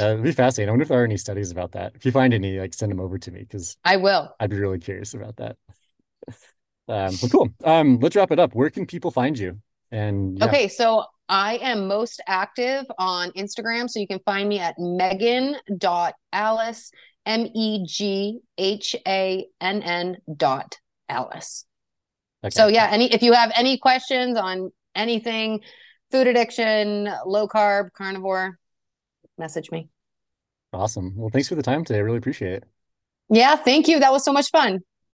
Uh, it'd be fascinating. I wonder if there are any studies about that. If you find any, like send them over to me because i will I'd be really curious about that. Um, well, cool. Um, let's wrap it up. Where can people find you? And yeah, Okay, so I am most active on Instagram. So you can find me at meghann.alice, M E G H A N N dot Alice. So yeah, any if you have any questions on anything, food addiction, low carb, carnivore, message me. awesome. Well, thanks for the time today. I really appreciate it. Yeah, thank you. That was so much fun.